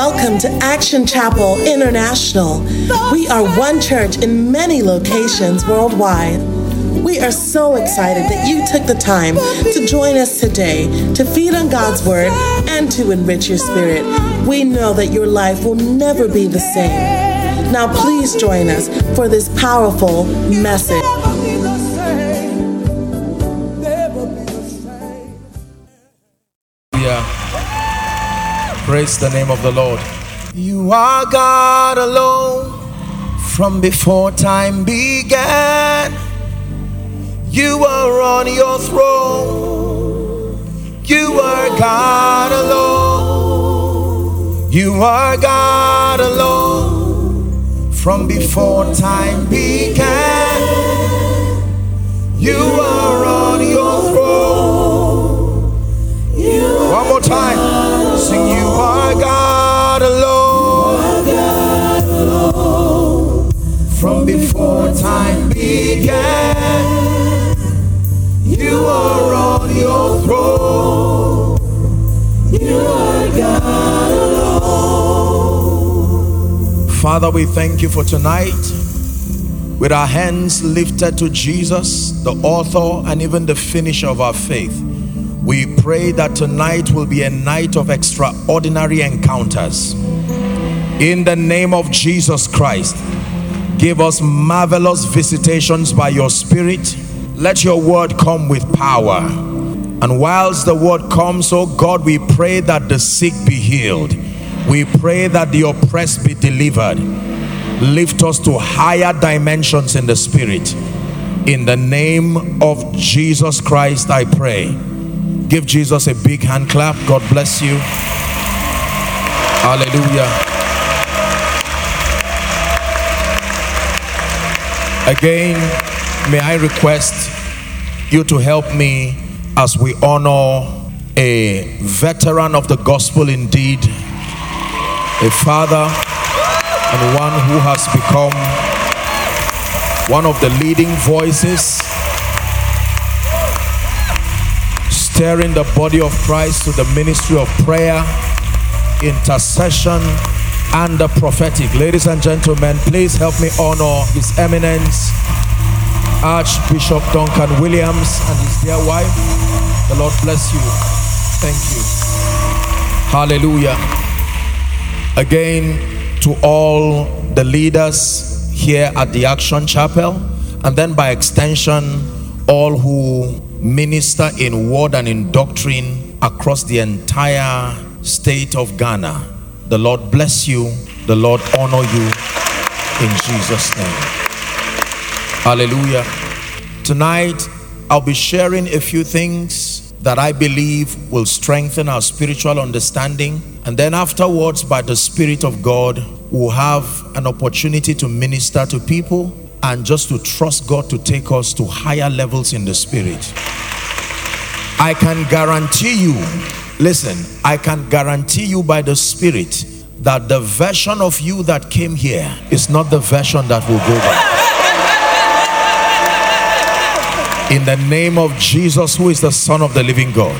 Welcome to Action Chapel International. We are one church in many locations worldwide. We are so excited that you took the time to join us today to feed on God's Word and to enrich your spirit. We know that your life will never be the same. Now, please join us for this powerful message. Praise the name of the Lord. You are God alone from before time began. You are on your throne. You are God alone. You are God alone from before time began. You are on time began, you are on your throne. You are God alone. Father, we thank you for tonight. With our hands lifted to Jesus, the author and even the finisher of our faith. We pray that tonight will be a night of extraordinary encounters. In the name of Jesus Christ, give us marvelous visitations by your Spirit. Let your word come with power. And whilst the word comes, oh God, we pray that the sick be healed. We pray that the oppressed be delivered. Lift us to higher dimensions in the Spirit. In the name of Jesus Christ, I pray. Give Jesus a big hand clap. God bless you. Hallelujah. Again, may I request you to help me as we honor a veteran of the gospel indeed, a father, and one who has become one of the leading voices stirring the body of Christ to the ministry of prayer, intercession, and the prophetic. Ladies and gentlemen, please help me honor His Eminence, Archbishop Duncan Williams, and his dear wife. The Lord bless you. Thank you. Hallelujah. Again, to all the leaders here at the Action Chapel, and then by extension, all who minister in word and in doctrine across the entire state of Ghana. The Lord bless you. The Lord honor you in Jesus' name. Hallelujah. Tonight, I'll be sharing a few things that I believe will strengthen our spiritual understanding. And then afterwards, by the Spirit of God, we'll have an opportunity to minister to people and just to trust God to take us to higher levels in the spirit. I can guarantee you, listen, I can guarantee you by the spirit that the version of you that came here is not the version that will go back. In the name of Jesus, who is the Son of the living God.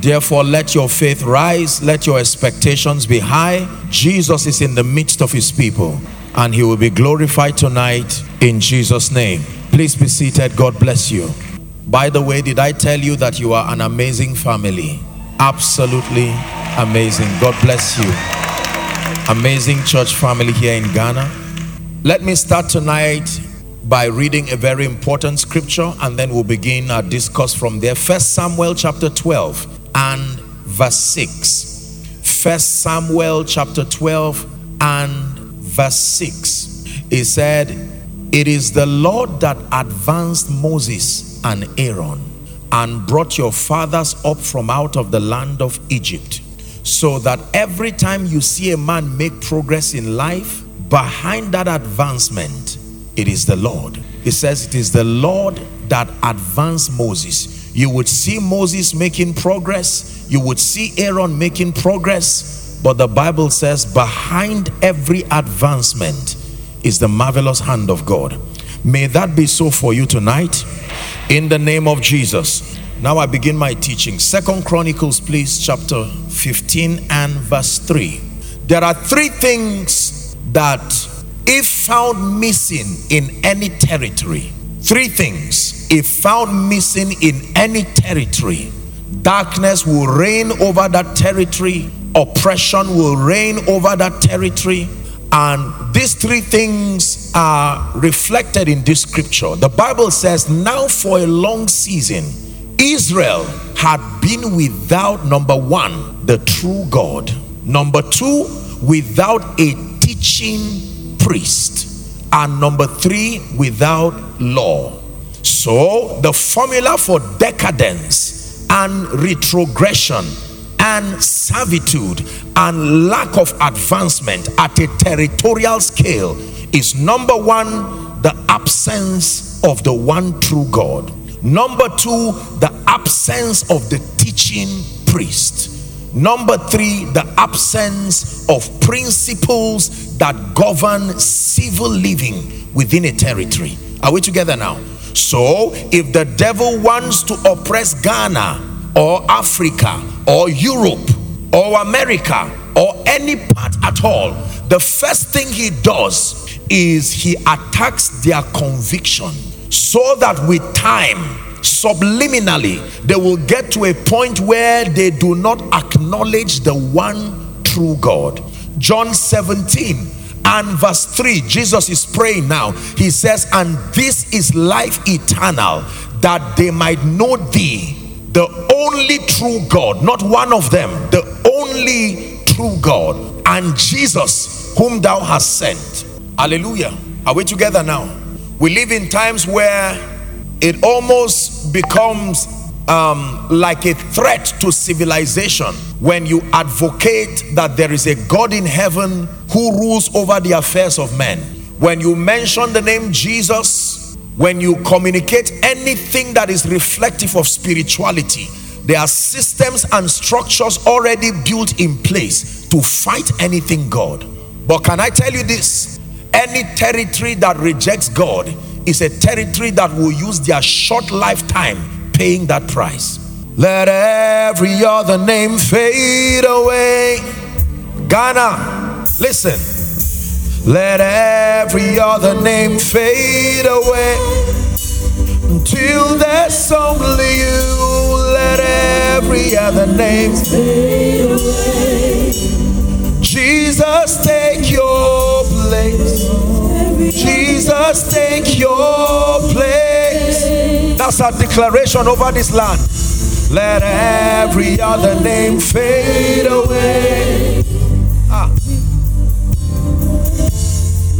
Therefore, let your faith rise, let your expectations be high. Jesus is in the midst of his people and he will be glorified tonight in Jesus' name. Please be seated. God bless you. By the way, did I tell you that you are an amazing family? Absolutely amazing. God bless you. Amazing church family here in Ghana. Let me start tonight by reading a very important scripture and then we'll begin our discourse from there. First Samuel chapter 12 and verse 6. First Samuel chapter 12 and verse 6, he said, It is the Lord that advanced Moses and Aaron and brought your fathers up from out of the land of Egypt. So that every time you see a man make progress in life, behind that advancement, it is the Lord. He says, It is the Lord that advanced Moses. You would see Moses making progress, you would see Aaron making progress, but the Bible says, behind every advancement is the marvelous hand of God. May that be so for you tonight. In the name of Jesus. Now I begin my teaching. Second Chronicles, please, chapter 15 and verse 3. There are three things that, if found missing in any territory, three things, if found missing in any territory, darkness will reign over that territory, oppression will reign over that territory. And these three things are reflected in this scripture. The Bible says, Now for a long season, Israel had been without number one, the true God, number two, without a teaching priest, and number three, without law. So the formula for decadence and retrogression and servitude and lack of advancement at a territorial scale is number one, the absence of the one true God. Number two, the absence of the teaching priest. Number three, the absence of principles that govern civil living within a territory. Are we together now? So, if the devil wants to oppress Ghana or Africa or Europe or America or any part at all, the first thing he does is he attacks their conviction so that with time, subliminally, they will get to a point where they do not acknowledge the one true God. John 17 and verse 3, Jesus is praying now. He says, And this is life eternal, that they might know thee, the only true God, not one of them, the only true God, and Jesus, whom thou hast sent. Hallelujah. Are we together now? We live in times where it almost becomes um, like a threat to civilization when you advocate that there is a God in heaven who rules over the affairs of men. When you mention the name Jesus, when you communicate anything that is reflective of spirituality, there are systems and structures already built in place to fight anything God. But can I tell you this? Any territory that rejects God is a territory that will use their short lifetime paying that price. Let every other name fade away. Ghana, listen. Let every other name fade away until there's only you. Let every other name Fade away. Jesus take your place. Jesus take your place. That's our declaration over this land. Let every other name fade away.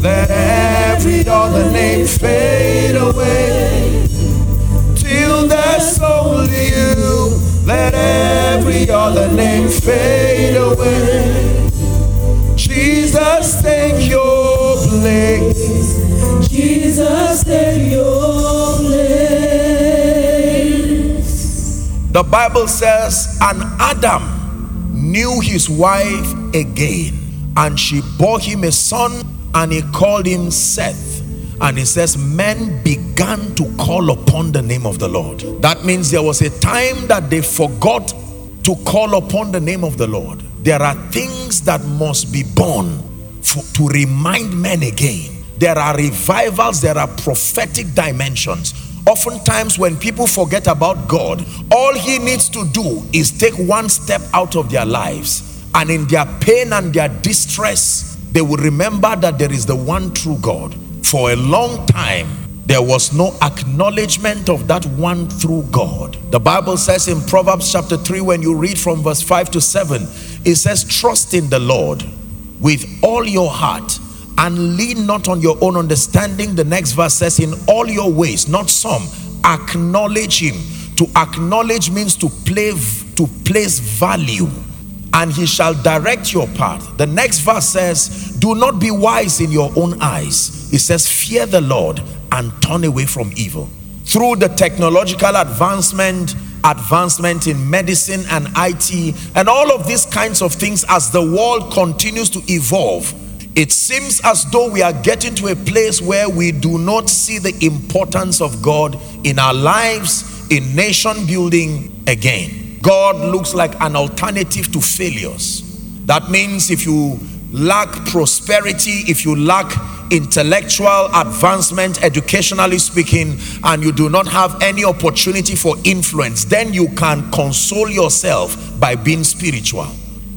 Let every other name fade away. Till there's only you. Let every other name fade away. Jesus, take your place. Jesus, take your place. The Bible says, and Adam knew his wife again, and she bore him a son, and he called him Seth. And he says, Men began to call upon the name of the Lord. That means there was a time that they forgot to call upon the name of the Lord. There are things that must be born for, to remind men again. There are revivals, there are prophetic dimensions. Oftentimes, when people forget about God, all He needs to do is take one step out of their lives, and in their pain and their distress, they will remember that there is the one true God. For a long time, there was no acknowledgement of that one true God. The Bible says in Proverbs chapter 3, when you read from verse 5 to 7, it says, Trust in the Lord with all your heart and lean not on your own understanding. The next verse says, In all your ways, not some, acknowledge Him. To acknowledge means to play, to place value, and He shall direct your path. The next verse says, Do not be wise in your own eyes. It says, Fear the Lord and turn away from evil. Through the technological advancement, advancement in medicine and IT, and all of these kinds of things, as the world continues to evolve, it seems as though we are getting to a place where we do not see the importance of God in our lives, in nation building again. God looks like an alternative to failures. That means if you lack prosperity, if you lack intellectual advancement, educationally speaking, and you do not have any opportunity for influence, then you can console yourself by being spiritual.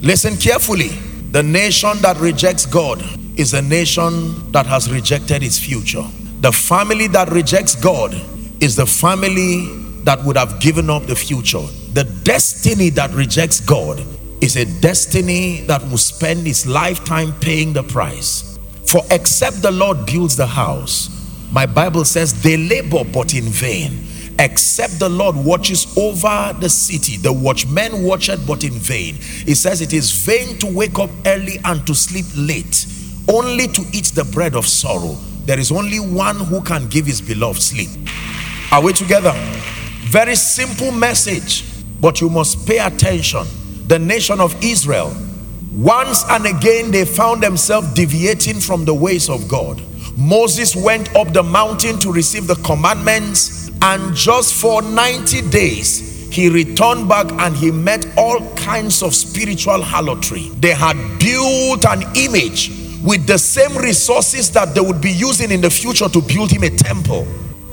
Listen carefully. The nation that rejects God is a nation that has rejected its future. The family that rejects God is the family that would have given up the future. The destiny that rejects God is a destiny that will spend its lifetime paying the price. For except the Lord builds the house, my Bible says they labor but in vain. Except the Lord watches over the city, the watchmen watch it but in vain. He says it is vain to wake up early and to sleep late, only to eat the bread of sorrow. There is only one who can give his beloved sleep. Are we together? Very simple message, but you must pay attention. The nation of Israel, once and again, they found themselves deviating from the ways of God. Moses went up the mountain to receive the commandments, and just for 90 days, he returned back and he met all kinds of spiritual harlotry. They had built an image with the same resources that they would be using in the future to build him a temple.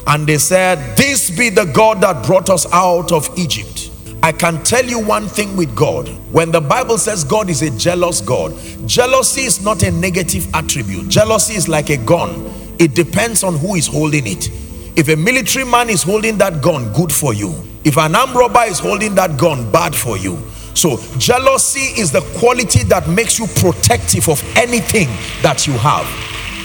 And they said, This be the God that brought us out of Egypt. I can tell you one thing with God. When the Bible says God is a jealous God, jealousy is not a negative attribute. Jealousy is like a gun, it depends on who is holding it. If a military man is holding that gun, good for you. If an armed robber is holding that gun, bad for you. So, jealousy is the quality that makes you protective of anything that you have.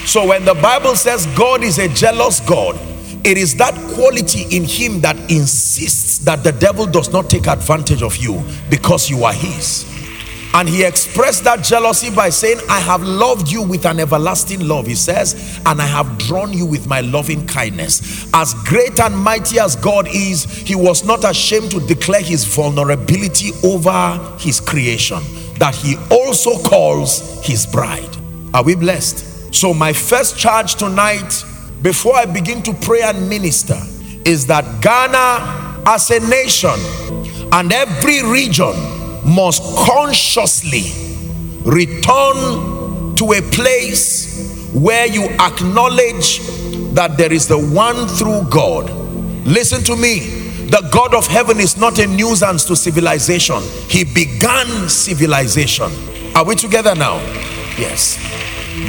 So, when the Bible says God is a jealous God, it is that quality in him that insists that the devil does not take advantage of you because you are his. And he expressed that jealousy by saying, I have loved you with an everlasting love. He says, and I have drawn you with my loving kindness. As great and mighty as God is, he was not ashamed to declare his vulnerability over his creation, that he also calls his bride. Are we blessed? So, my first charge tonight, before I begin to pray and minister, is that Ghana as a nation and every region must consciously return to a place where you acknowledge that there is the one through God. Listen to me. The God of heaven is not a nuisance to civilization. He began civilization. Are we together now? Yes.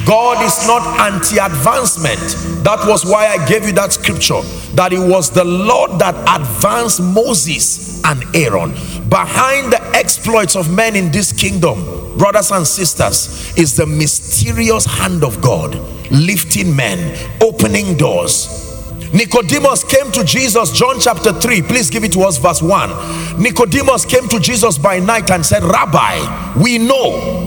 God is not anti advancement. That was why I gave you that scripture that it was the Lord that advanced Moses and Aaron. Behind the exploits of men in this kingdom, brothers and sisters, is the mysterious hand of God lifting men, opening doors. Nicodemus came to Jesus, John chapter 3. Please give it to us, verse 1. Nicodemus came to Jesus by night and said, Rabbi, we know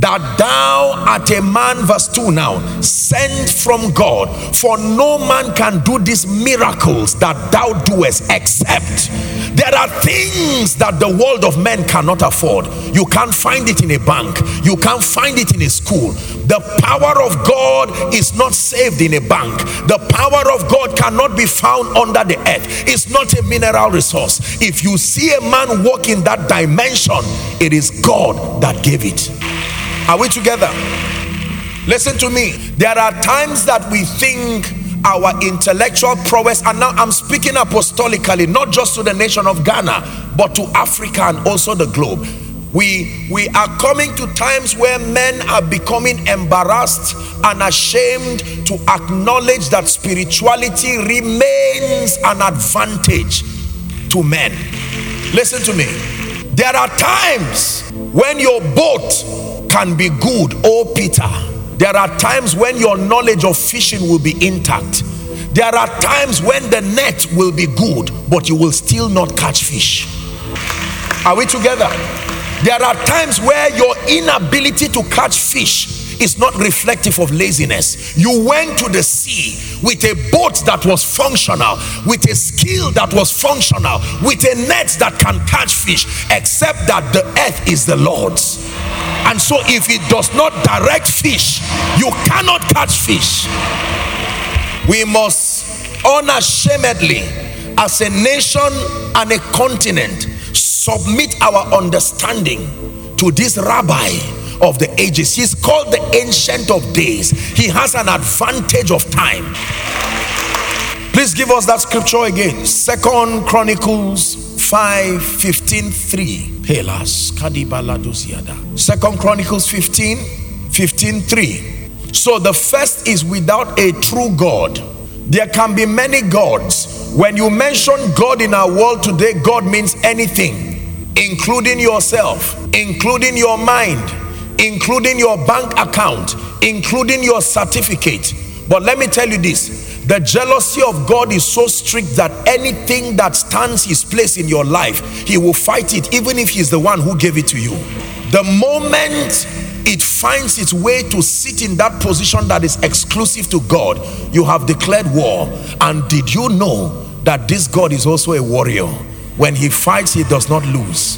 that thou art a man, verse 2 now, sent from God, for no man can do these miracles that thou doest except. There are things that the world of men cannot afford. You can't find it in a bank, you can't find it in a school. The power of God is not saved in a bank, the power of God cannot be found under the earth. It's not a mineral resource. If you see a man walk in that dimension, it is God that gave it. Are we together? Listen to me. There are times that we think our intellectual prowess, and now I'm speaking apostolically, not just to the nation of Ghana, but to Africa and also the globe. We, we are coming to times where men are becoming embarrassed and ashamed to acknowledge that spirituality remains an advantage to men. Listen to me. There are times when your boat can be good, oh Peter. There are times when your knowledge of fishing will be intact. There are times when the net will be good, but you will still not catch fish. Are we together? There are times where your inability to catch fish is not reflective of laziness. You went to the sea with a boat that was functional, with a skill that was functional, with a net that can catch fish, except that the earth is the Lord's. And so, if it does not direct fish, you cannot catch fish. We must unashamedly, as a nation and a continent, submit our understanding to this rabbi of the ages. He's called the Ancient of Days. He has an advantage of time. Please give us that scripture again. Second Chronicles 5 15 3. Second Chronicles 15 15 3. So the first is without a true God. There can be many gods. When you mention God in our world today, God means anything, including yourself, including your mind, including your bank account, including your certificate. But let me tell you this the jealousy of God is so strict that anything that stands his place in your life, he will fight it, even if he's the one who gave it to you. The moment it finds its way to sit in that position that is exclusive to God, you have declared war. And did you know that this God is also a warrior? When he fights, he does not lose.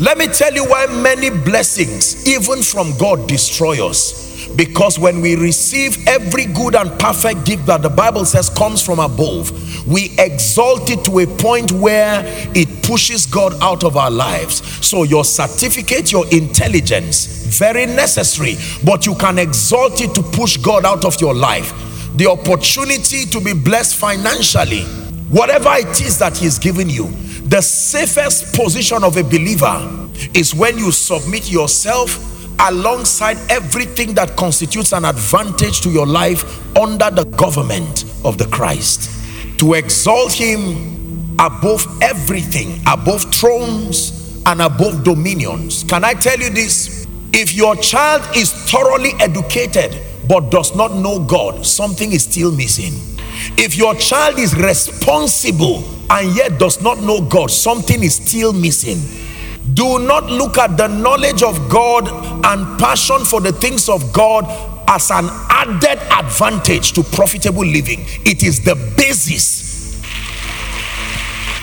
Let me tell you why many blessings, even from God, destroy us because when we receive every good and perfect gift that the Bible says comes from above, we exalt it to a point where it pushes God out of our lives. So, your certificate, your intelligence, very necessary, but you can exalt it to push God out of your life. The opportunity to be blessed financially, whatever it is that He's given you, the safest position of a believer is when you submit yourself alongside everything that constitutes an advantage to your life under the government of the Christ. To exalt him above everything, above thrones and above dominions. Can I tell you this? If your child is thoroughly educated but does not know God, something is still missing. If your child is responsible and yet does not know God, something is still missing do not look at the knowledge of God and passion for the things of God as an added advantage to profitable living. It is the basis.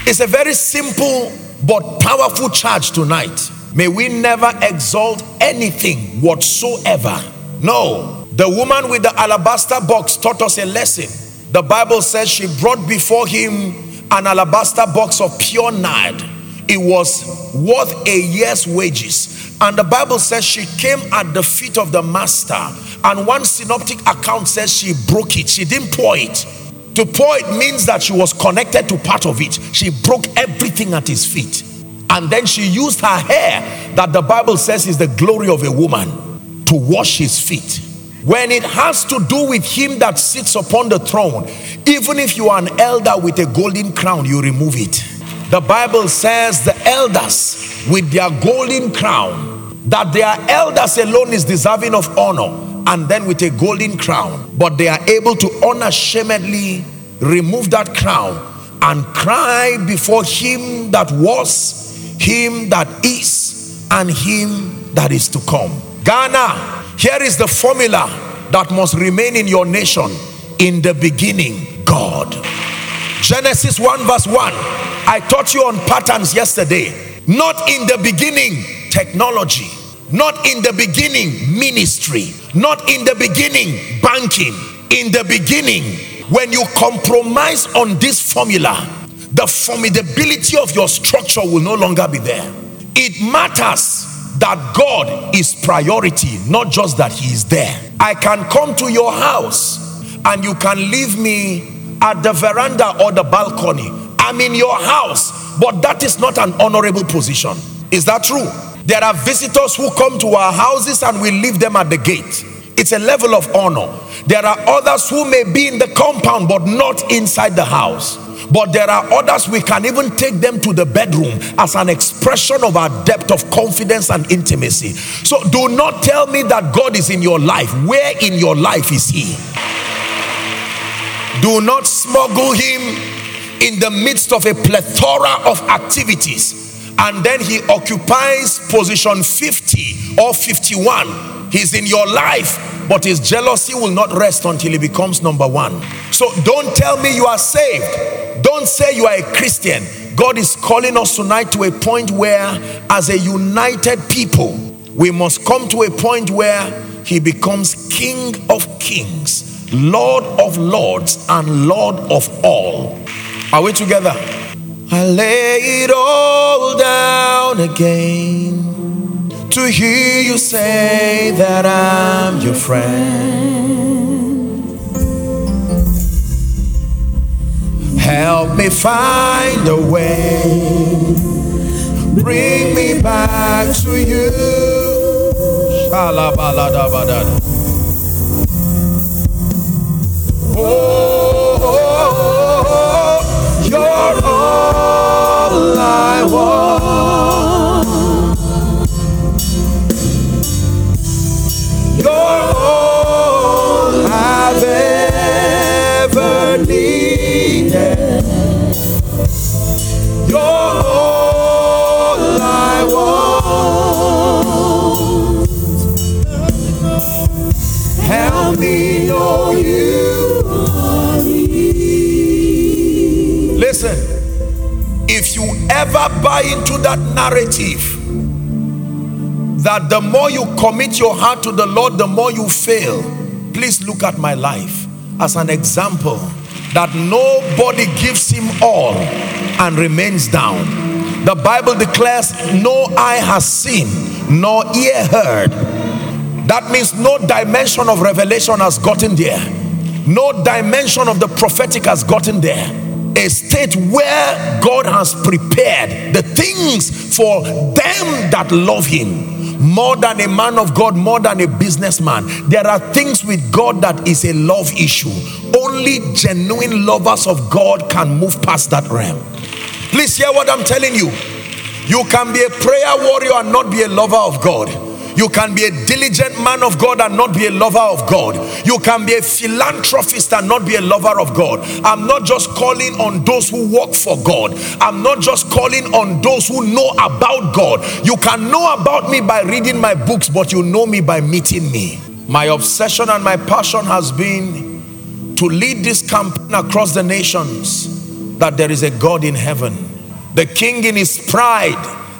It's a very simple but powerful charge tonight. May we never exalt anything whatsoever. No. The woman with the alabaster box taught us a lesson. The Bible says she brought before him an alabaster box of pure nard it was worth a year's wages. And the Bible says she came at the feet of the master. And one synoptic account says she broke it. She didn't pour it. To pour it means that she was connected to part of it. She broke everything at his feet. And then she used her hair, that the Bible says is the glory of a woman, to wash his feet. When it has to do with him that sits upon the throne, even if you are an elder with a golden crown, you remove it the Bible says the elders with their golden crown, that their elders alone is deserving of honor, and then with a golden crown, but they are able to unashamedly remove that crown and cry before him that was, him that is, and him that is to come. Ghana, here is the formula that must remain in your nation. In the beginning, God. Genesis 1 verse 1. I taught you on patterns yesterday. Not in the beginning, technology. Not in the beginning, ministry. Not in the beginning, banking. In the beginning, when you compromise on this formula, the formidability of your structure will no longer be there. It matters that God is priority, not just that He is there. I can come to your house and you can leave me at the veranda or the balcony. I'm in your house, but that is not an honorable position. Is that true? There are visitors who come to our houses and we leave them at the gate. It's a level of honor. There are others who may be in the compound but not inside the house. But there are others we can even take them to the bedroom as an expression of our depth of confidence and intimacy. So do not tell me that God is in your life. Where in your life is He? Do not smuggle him in the midst of a plethora of activities. And then he occupies position 50 or 51. He's in your life, but his jealousy will not rest until he becomes number one. So don't tell me you are saved. Don't say you are a Christian. God is calling us tonight to a point where, as a united people, we must come to a point where he becomes King of Kings Lord of lords and Lord of all. Are we together? I lay it all down again to hear you say that I'm your friend. Help me find a way, bring me back to you. Shalabaladabadada. Oh, oh, oh, oh, you're all I want. Ever buy into that narrative that the more you commit your heart to the Lord, the more you fail. Please look at my life as an example that nobody gives him all and remains down. The Bible declares, No eye has seen, nor ear heard. That means no dimension of revelation has gotten there, no dimension of the prophetic has gotten there a state where God has prepared the things for them that love Him. More than a man of God, more than a businessman. There are things with God that is a love issue. Only genuine lovers of God can move past that realm. Please hear what I'm telling you. You can be a prayer warrior and not be a lover of God. You can be a diligent man of God and not be a lover of God. You can be a philanthropist and not be a lover of God. I'm not just calling on those who work for God. I'm not just calling on those who know about God. You can know about me by reading my books, but you know me by meeting me. My obsession and my passion has been to lead this campaign across the nations that there is a God in heaven. The king in his pride,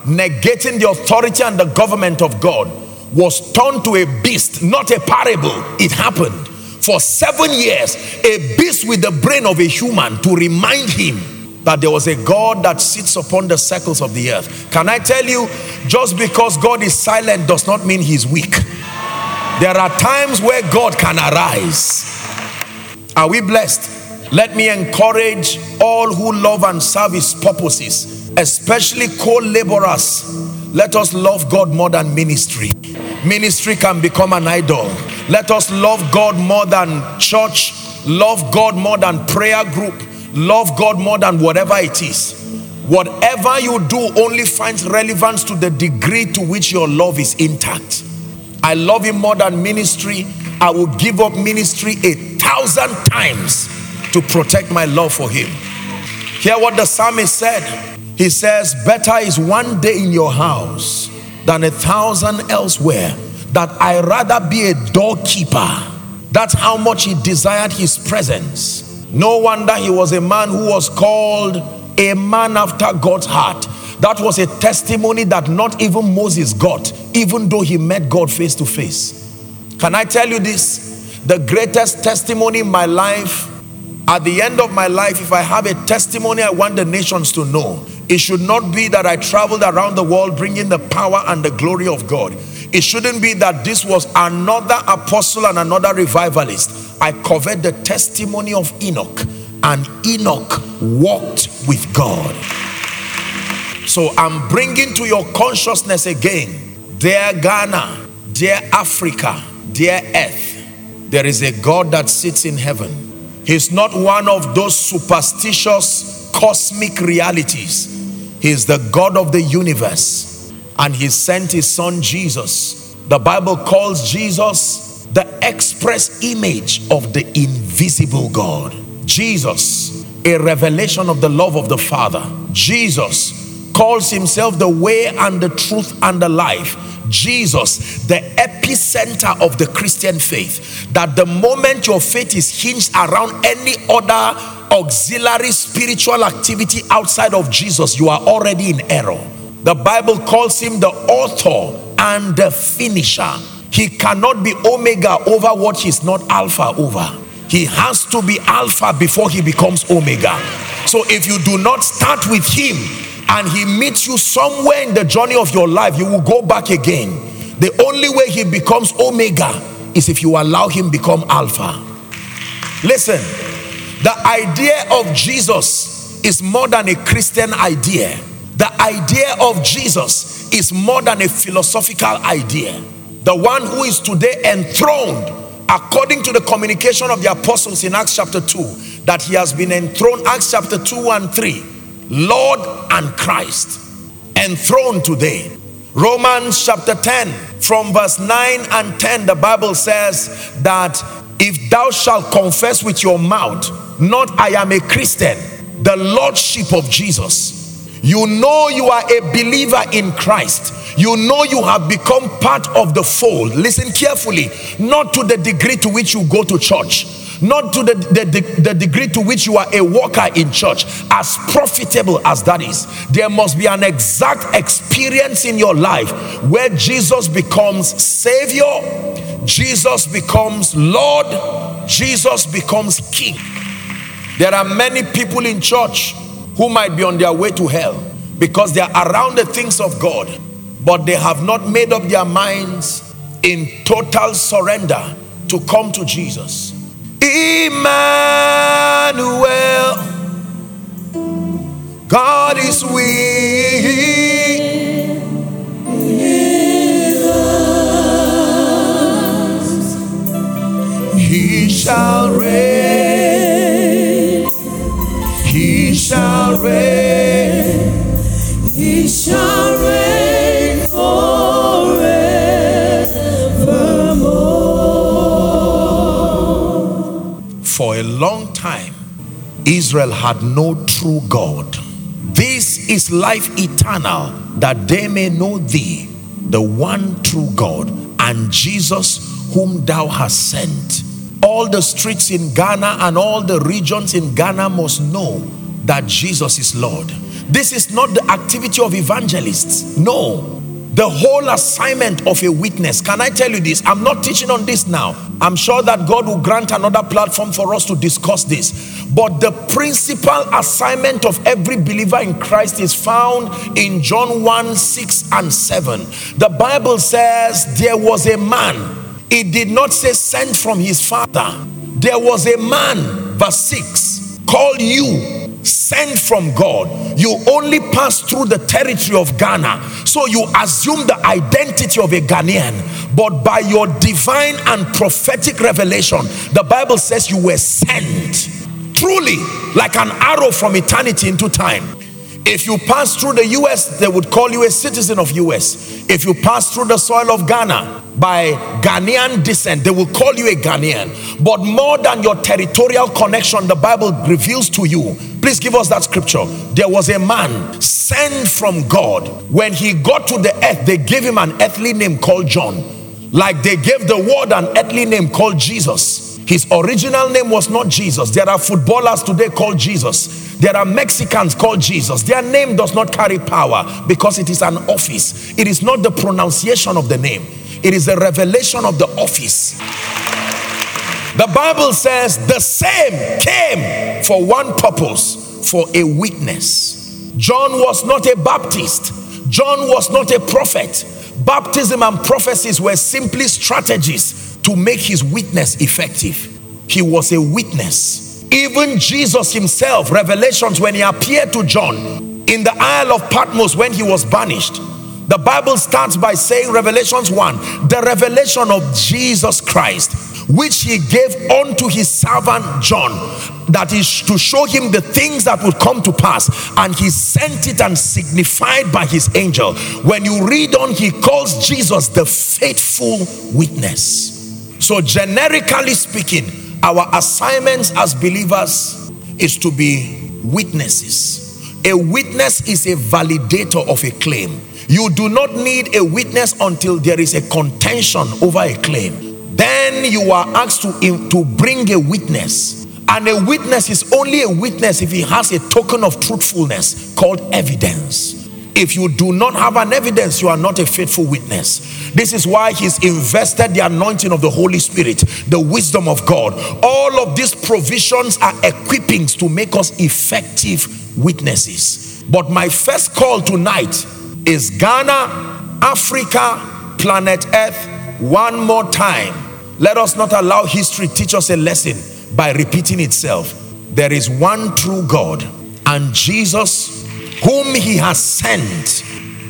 negating the authority and the government of God, was turned to a beast, not a parable. It happened. For seven years, a beast with the brain of a human to remind him that there was a God that sits upon the circles of the earth. Can I tell you, just because God is silent does not mean he's weak. There are times where God can arise. Are we blessed? Let me encourage all who love and serve his purposes, especially co-laborers. Let us love God more than ministry. Ministry can become an idol. Let us love God more than church, love God more than prayer group, love God more than whatever it is. Whatever you do only finds relevance to the degree to which your love is intact. I love him more than ministry. I will give up ministry a thousand times to protect my love for him. Hear what the psalmist said. He says, Better is one day in your house than a thousand elsewhere. That I rather be a doorkeeper. That's how much he desired his presence. No wonder he was a man who was called a man after God's heart. That was a testimony that not even Moses got, even though he met God face to face. Can I tell you this? The greatest testimony in my life, at the end of my life, if I have a testimony I want the nations to know, it should not be that I traveled around the world bringing the power and the glory of God. It shouldn't be that this was another apostle and another revivalist. I covered the testimony of Enoch, and Enoch walked with God. So I'm bringing to your consciousness again, dear Ghana, dear Africa, dear earth, there is a God that sits in heaven. He's not one of those superstitious cosmic realities. He is the God of the universe and he sent his son Jesus. The Bible calls Jesus the express image of the invisible God. Jesus, a revelation of the love of the Father. Jesus calls himself the way and the truth and the life. Jesus, the epicenter of the Christian faith. That the moment your faith is hinged around any other auxiliary spiritual activity outside of Jesus, you are already in error. The Bible calls him the author and the finisher. He cannot be omega over what he's not alpha over. He has to be alpha before he becomes omega. So if you do not start with him, and he meets you somewhere in the journey of your life, you will go back again. The only way he becomes Omega is if you allow him become Alpha. Listen, the idea of Jesus is more than a Christian idea. The idea of Jesus is more than a philosophical idea. The one who is today enthroned according to the communication of the apostles in Acts chapter 2 that he has been enthroned Acts chapter 2 and 3 Lord and Christ enthroned today. Romans chapter 10 from verse 9 and 10 the Bible says that if thou shalt confess with your mouth not I am a Christian the lordship of Jesus. You know you are a believer in Christ. You know you have become part of the fold. Listen carefully not to the degree to which you go to church not to the, the, the, degree to which you are a worker in church as profitable as that is there must be an exact experience in your life where jesus becomes savior jesus becomes lord jesus becomes king there are many people in church who might be on their way to hell because they are around the things of god but they have not made up their minds in total surrender to come to Jesus. Emmanuel, God is with us. He shall reign. He shall reign. A long time, Israel had no true God. This is life eternal, that they may know thee, the one true God, and Jesus whom thou hast sent. All the streets in Ghana and all the regions in Ghana must know that Jesus is Lord. This is not the activity of evangelists. No. The whole assignment of a witness. Can I tell you this? I'm not teaching on this now. I'm sure that God will grant another platform for us to discuss this. But the principal assignment of every believer in Christ is found in John 1 6 and 7. The Bible says there was a man. It did not say sent from his father. There was a man, verse 6, called you sent from God, you only pass through the territory of Ghana. So you assume the identity of a Ghanaian. But by your divine and prophetic revelation, the Bible says you were sent. Truly, like an arrow from eternity into time. If you pass through the US, they would call you a citizen of US. If you pass through the soil of Ghana by Ghanaian descent, they will call you a Ghanaian. But more than your territorial connection, the Bible reveals to you. Please give us that scripture. There was a man sent from God. When he got to the earth, they gave him an earthly name called John. Like they gave the word an earthly name called Jesus. His original name was not Jesus. There are footballers today called Jesus. There are Mexicans called Jesus. Their name does not carry power because it is an office. It is not the pronunciation of the name. It is the revelation of the office. The Bible says the same came for one purpose, for a witness. John was not a Baptist. John was not a prophet. Baptism and prophecies were simply strategies to make his witness effective. He was a witness. Even Jesus himself, Revelations, when he appeared to John in the Isle of Patmos when he was banished, the Bible starts by saying, Revelations 1, the revelation of Jesus Christ, which he gave unto his servant John, that is to show him the things that would come to pass. And he sent it and signified by his angel. When you read on, he calls Jesus the faithful witness. So, generically speaking, our assignments as believers is to be witnesses. A witness is a validator of a claim. You do not need a witness until there is a contention over a claim. Then you are asked to, to bring a witness. And a witness is only a witness if he has a token of truthfulness called evidence. If you do not have an evidence, you are not a faithful witness. This is why he's invested the anointing of the Holy Spirit, the wisdom of God. All of these provisions are equippings to make us effective witnesses. But my first call tonight is Ghana, Africa, planet Earth, one more time. Let us not allow history teach us a lesson by repeating itself. There is one true God, and Jesus, whom He has sent.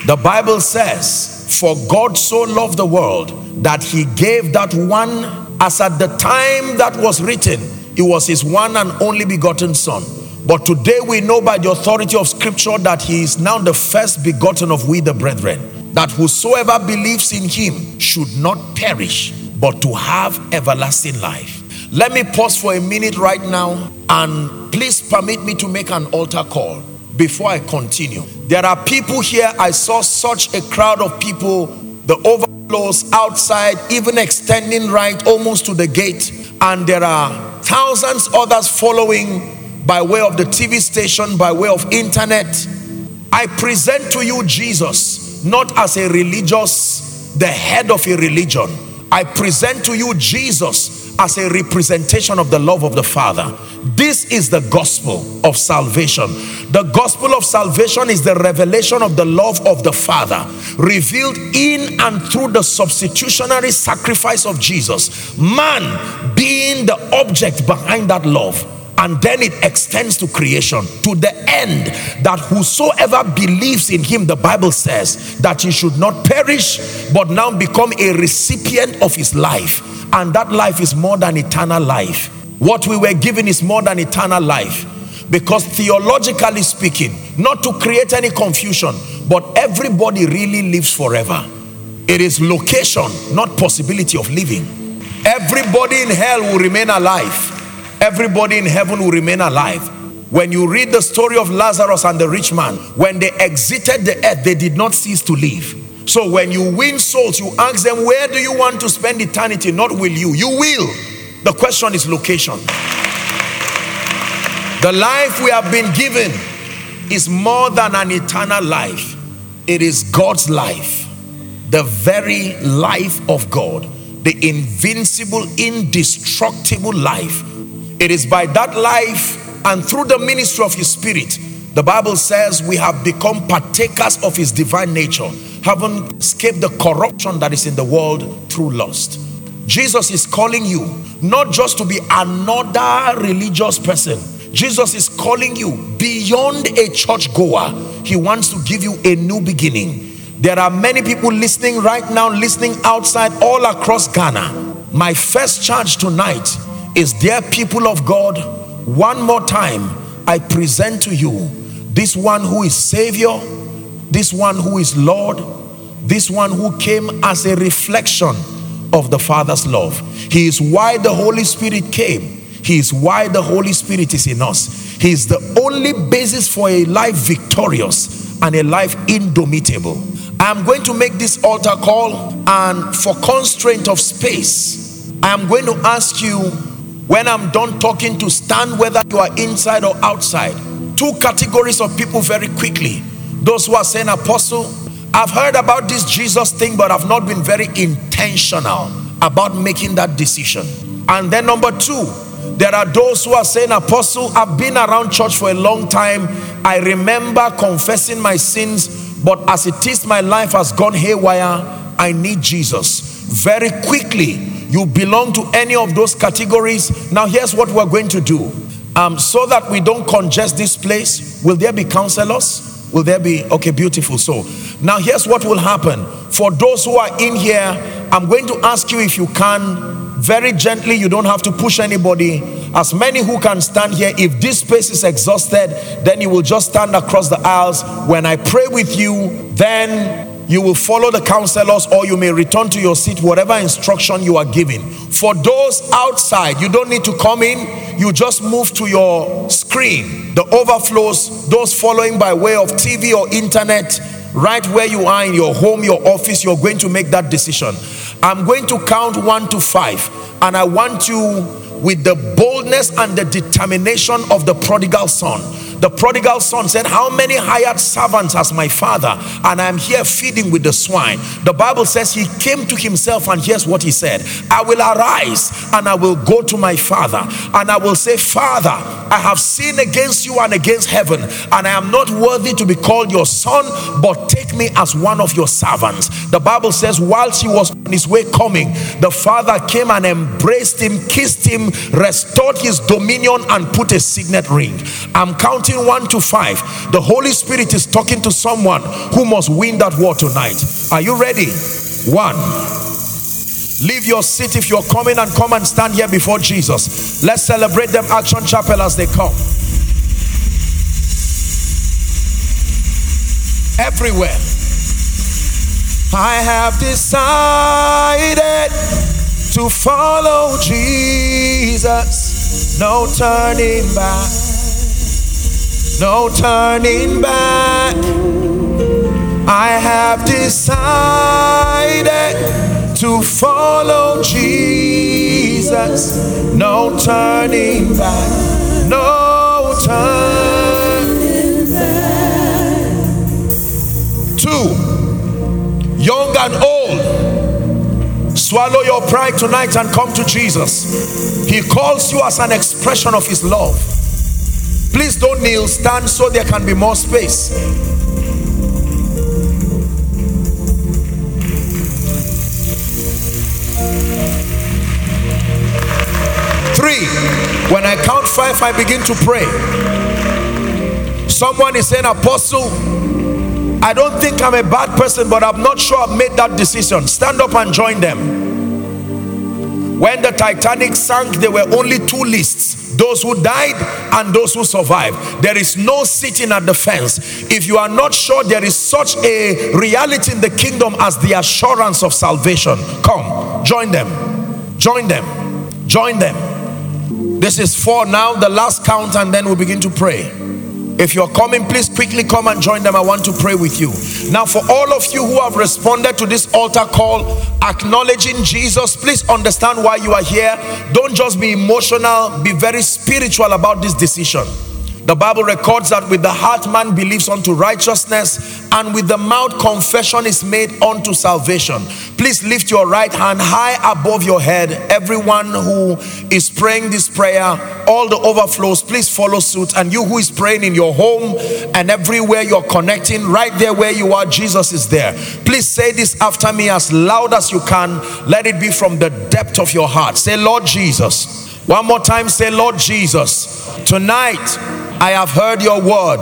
The Bible says, For God so loved the world that He gave that one, as at the time that was written, it was His one and only begotten Son but today we know by the authority of scripture that he is now the first begotten of we the brethren. That whosoever believes in him should not perish, but to have everlasting life. Let me pause for a minute right now and please permit me to make an altar call before I continue. There are people here, I saw such a crowd of people, the overflows outside, even extending right almost to the gate, and there are thousands others following by way of the TV station, by way of internet. I present to you Jesus, not as a religious, the head of a religion. I present to you Jesus as a representation of the love of the Father. This is the gospel of salvation. The gospel of salvation is the revelation of the love of the Father revealed in and through the substitutionary sacrifice of Jesus. Man being the object behind that love and then it extends to creation to the end that whosoever believes in him the bible says that he should not perish but now become a recipient of his life and that life is more than eternal life. What we were given is more than eternal life. Because theologically speaking not to create any confusion but everybody really lives forever. It is location not possibility of living. Everybody in hell will remain alive. Everybody in heaven will remain alive. When you read the story of Lazarus and the rich man, when they exited the earth, they did not cease to live. So when you win souls, you ask them, where do you want to spend eternity? Not will you. You will. The question is location. The life we have been given is more than an eternal life. It is God's life. The very life of God. The invincible, indestructible life it is by that life and through the ministry of his spirit, the Bible says we have become partakers of his divine nature, having escaped the corruption that is in the world through lust. Jesus is calling you not just to be another religious person. Jesus is calling you beyond a church goer. He wants to give you a new beginning. There are many people listening right now, listening outside all across Ghana. My first charge tonight is dear people of God one more time I present to you this one who is savior this one who is Lord this one who came as a reflection of the Father's love he is why the Holy Spirit came he is why the Holy Spirit is in us he is the only basis for a life victorious and a life indomitable I am going to make this altar call and for constraint of space I am going to ask you when I'm done talking to stand whether you are inside or outside. Two categories of people very quickly. Those who are saying, Apostle, I've heard about this Jesus thing, but I've not been very intentional about making that decision. And then number two, there are those who are saying, Apostle, I've been around church for a long time. I remember confessing my sins, but as it is, my life has gone haywire. I need Jesus. Very quickly, you belong to any of those categories now here's what we're going to do um, so that we don't congest this place will there be counselors will there be okay beautiful. So now here's what will happen. For those who are in here i'm going to ask you if you can very gently you don't have to push anybody. As many who can stand here if this space is exhausted then you will just stand across the aisles. When i pray with you then you will follow the counselors or you may return to your seat whatever instruction you are given. For those outside you don't need to come in. You just move to your screen. The overflows those following by way of tv or internet right where you are in your home your office you're going to make that decision. I'm going to count one to five and i want you with the boldness and the determination of the prodigal son The prodigal son said, How many hired servants has my father? And I'm here feeding with the swine. The Bible says he came to himself, and here's what he said I will arise and I will go to my father, and I will say, Father, I have sinned against you and against heaven, and I am not worthy to be called your son, but take me as one of your servants. The Bible says, whilst he was on his way coming, the father came and embraced him, kissed him, restored his dominion, and put a signet ring. I'm counting one to five. The Holy Spirit is talking to someone who must win that war tonight. Are you ready? One. Leave your seat if you're coming and come and stand here before Jesus. Let's celebrate them, Action Chapel, as they come. Everywhere. I have decided to follow Jesus. No turning back. No turning back. I have decided to follow Jesus. No turning back. No turning back. Two, young and old, swallow your pride tonight and come to Jesus. He calls you as an expression of His love. Please don't kneel, stand so there can be more space. Three, when I count five, I begin to pray. Someone is saying, Apostle, I don't think I'm a bad person, but I'm not sure I've made that decision. Stand up and join them. When the Titanic sank, there were only two lists those who died and those who survived. There is no sitting at the fence. If you are not sure there is such a reality in the kingdom as the assurance of salvation, come, join them, join them, join them. This is four now, the last count, and then we begin to pray. If you're coming, please quickly come and join them. I want to pray with you. Now, for all of you who have responded to this altar call, acknowledging Jesus, please understand why you are here. Don't just be emotional, be very spiritual about this decision. The Bible records that with the heart man believes unto righteousness, and with the mouth confession is made unto salvation. Please lift your right hand high above your head. Everyone who is praying this prayer, all the overflows, please follow suit. And you who is praying in your home and everywhere you're connecting, right there where you are, Jesus is there. Please say this after me as loud as you can. Let it be from the depth of your heart. Say, Lord Jesus. One more time, say, Lord Jesus. Tonight, I have heard your word.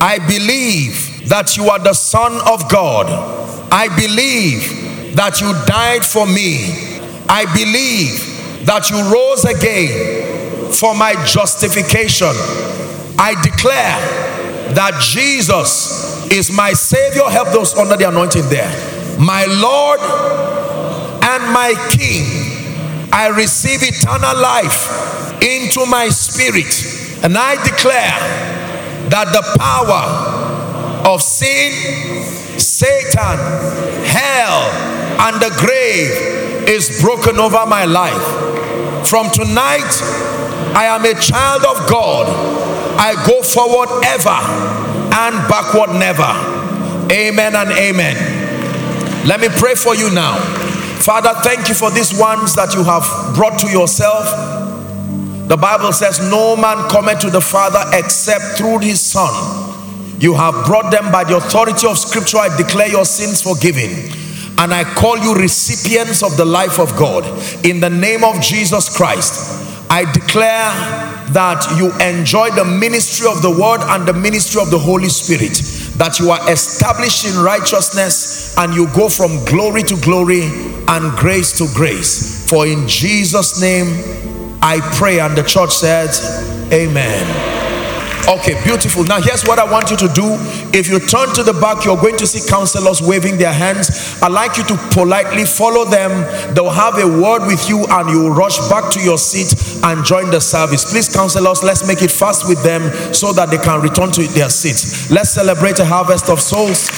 I believe that you are the Son of God. I believe that you died for me. I believe that you rose again for my justification. I declare that Jesus is my Savior. Help those under the anointing there. My Lord and my King. I receive eternal life into my spirit and I declare that the power of sin, Satan, hell, and the grave is broken over my life. From tonight, I am a child of God. I go forward ever and backward never. Amen and amen. Let me pray for you now. Father, thank you for these ones that you have brought to yourself. The Bible says, No man cometh to the Father except through his Son. You have brought them by the authority of Scripture. I declare your sins forgiven. And I call you recipients of the life of God. In the name of Jesus Christ, I declare that you enjoy the ministry of the word and the ministry of the Holy Spirit. That you are established in righteousness and you go from glory to glory and grace to grace. For in Jesus' name, I pray. And the church said, Amen. Okay, beautiful. Now, here's what I want you to do. If you turn to the back, you're going to see counselors waving their hands. I'd like you to politely follow them. They'll have a word with you, and you'll rush back to your seat and join the service. Please, counselors, let's make it fast with them so that they can return to their seats. Let's celebrate a harvest of souls.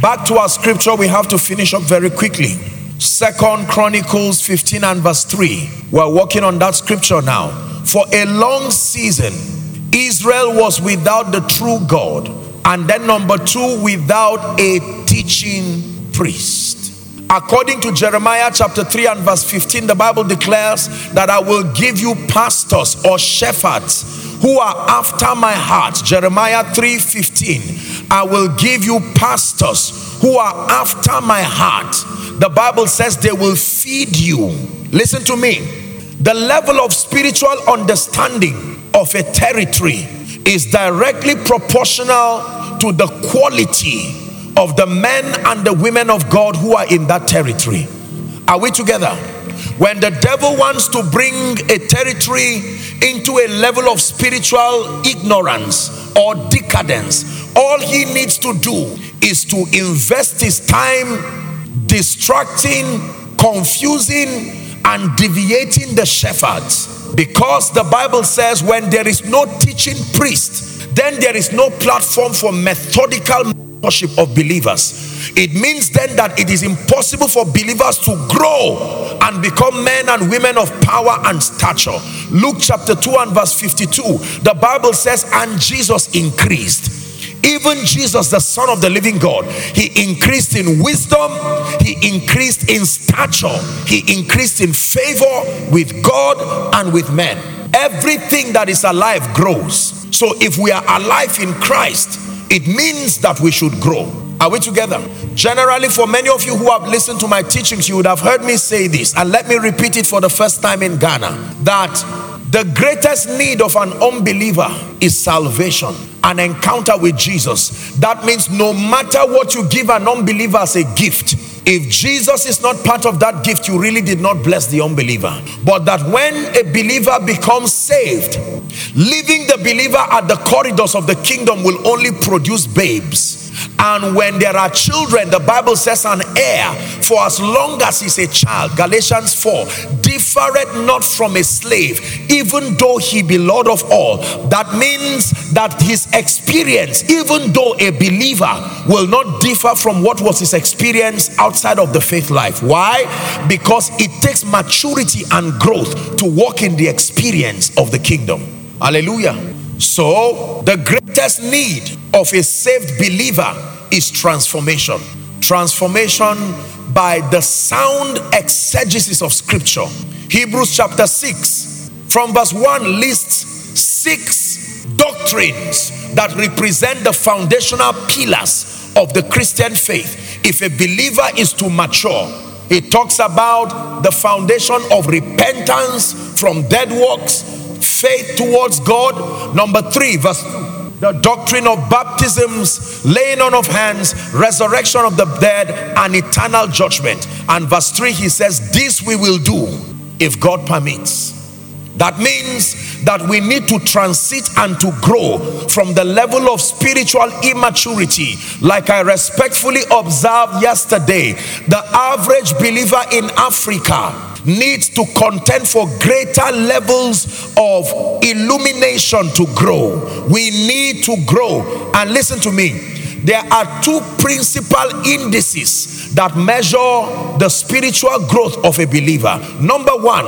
Back to our scripture, we have to finish up very quickly. Second Chronicles 15 and verse 3. We're working on that scripture now. For a long season, Israel was without the true God. And then, number two, without a teaching priest. According to Jeremiah chapter 3 and verse 15, the Bible declares that I will give you pastors or shepherds who are after my heart. Jeremiah 3 15. I will give you pastors who are after my heart. The Bible says they will feed you. Listen to me. The level of spiritual understanding of a territory is directly proportional to the quality of the men and the women of God who are in that territory. Are we together? When the devil wants to bring a territory into a level of spiritual ignorance or decadence, all he needs to do is to invest his time distracting, confusing, and deviating the shepherds. Because the Bible says, when there is no teaching priest, then there is no platform for methodical worship of believers. It means then that it is impossible for believers to grow and become men and women of power and stature. Luke chapter 2 and verse 52, the Bible says, And Jesus increased. Even Jesus, the Son of the living God, he increased in wisdom, he increased in stature, he increased in favor with God and with men. Everything that is alive grows. So if we are alive in Christ, it means that we should grow. Are we together? Generally, for many of you who have listened to my teachings, you would have heard me say this, and let me repeat it for the first time in Ghana that the greatest need of an unbeliever is salvation, an encounter with Jesus. That means no matter what you give an unbeliever as a gift, if Jesus is not part of that gift, you really did not bless the unbeliever. But that when a believer becomes saved, leaving the believer at the corridors of the kingdom will only produce babes. And when there are children, the Bible says, an heir for as long as he's a child. Galatians 4 differeth not from a slave, even though he be Lord of all. That means that his experience, even though a believer, will not differ from what was his experience outside of the faith life. Why? Because it takes maturity and growth to walk in the experience of the kingdom. Hallelujah. So, the greatest need of a saved believer is transformation. Transformation by the sound exegesis of scripture. Hebrews chapter 6, from verse 1, lists six doctrines that represent the foundational pillars of the Christian faith. If a believer is to mature, it talks about the foundation of repentance from dead works, faith towards God. Number three, verse the doctrine of baptisms, laying on of hands, resurrection of the dead, and eternal judgment. And verse 3 he says, This we will do if God permits. That means that we need to transit and to grow from the level of spiritual immaturity. Like I respectfully observed yesterday, the average believer in Africa needs to contend for greater levels of illumination to grow. We need to grow. And listen to me, there are two principal indices that measure the spiritual growth of a believer. Number one,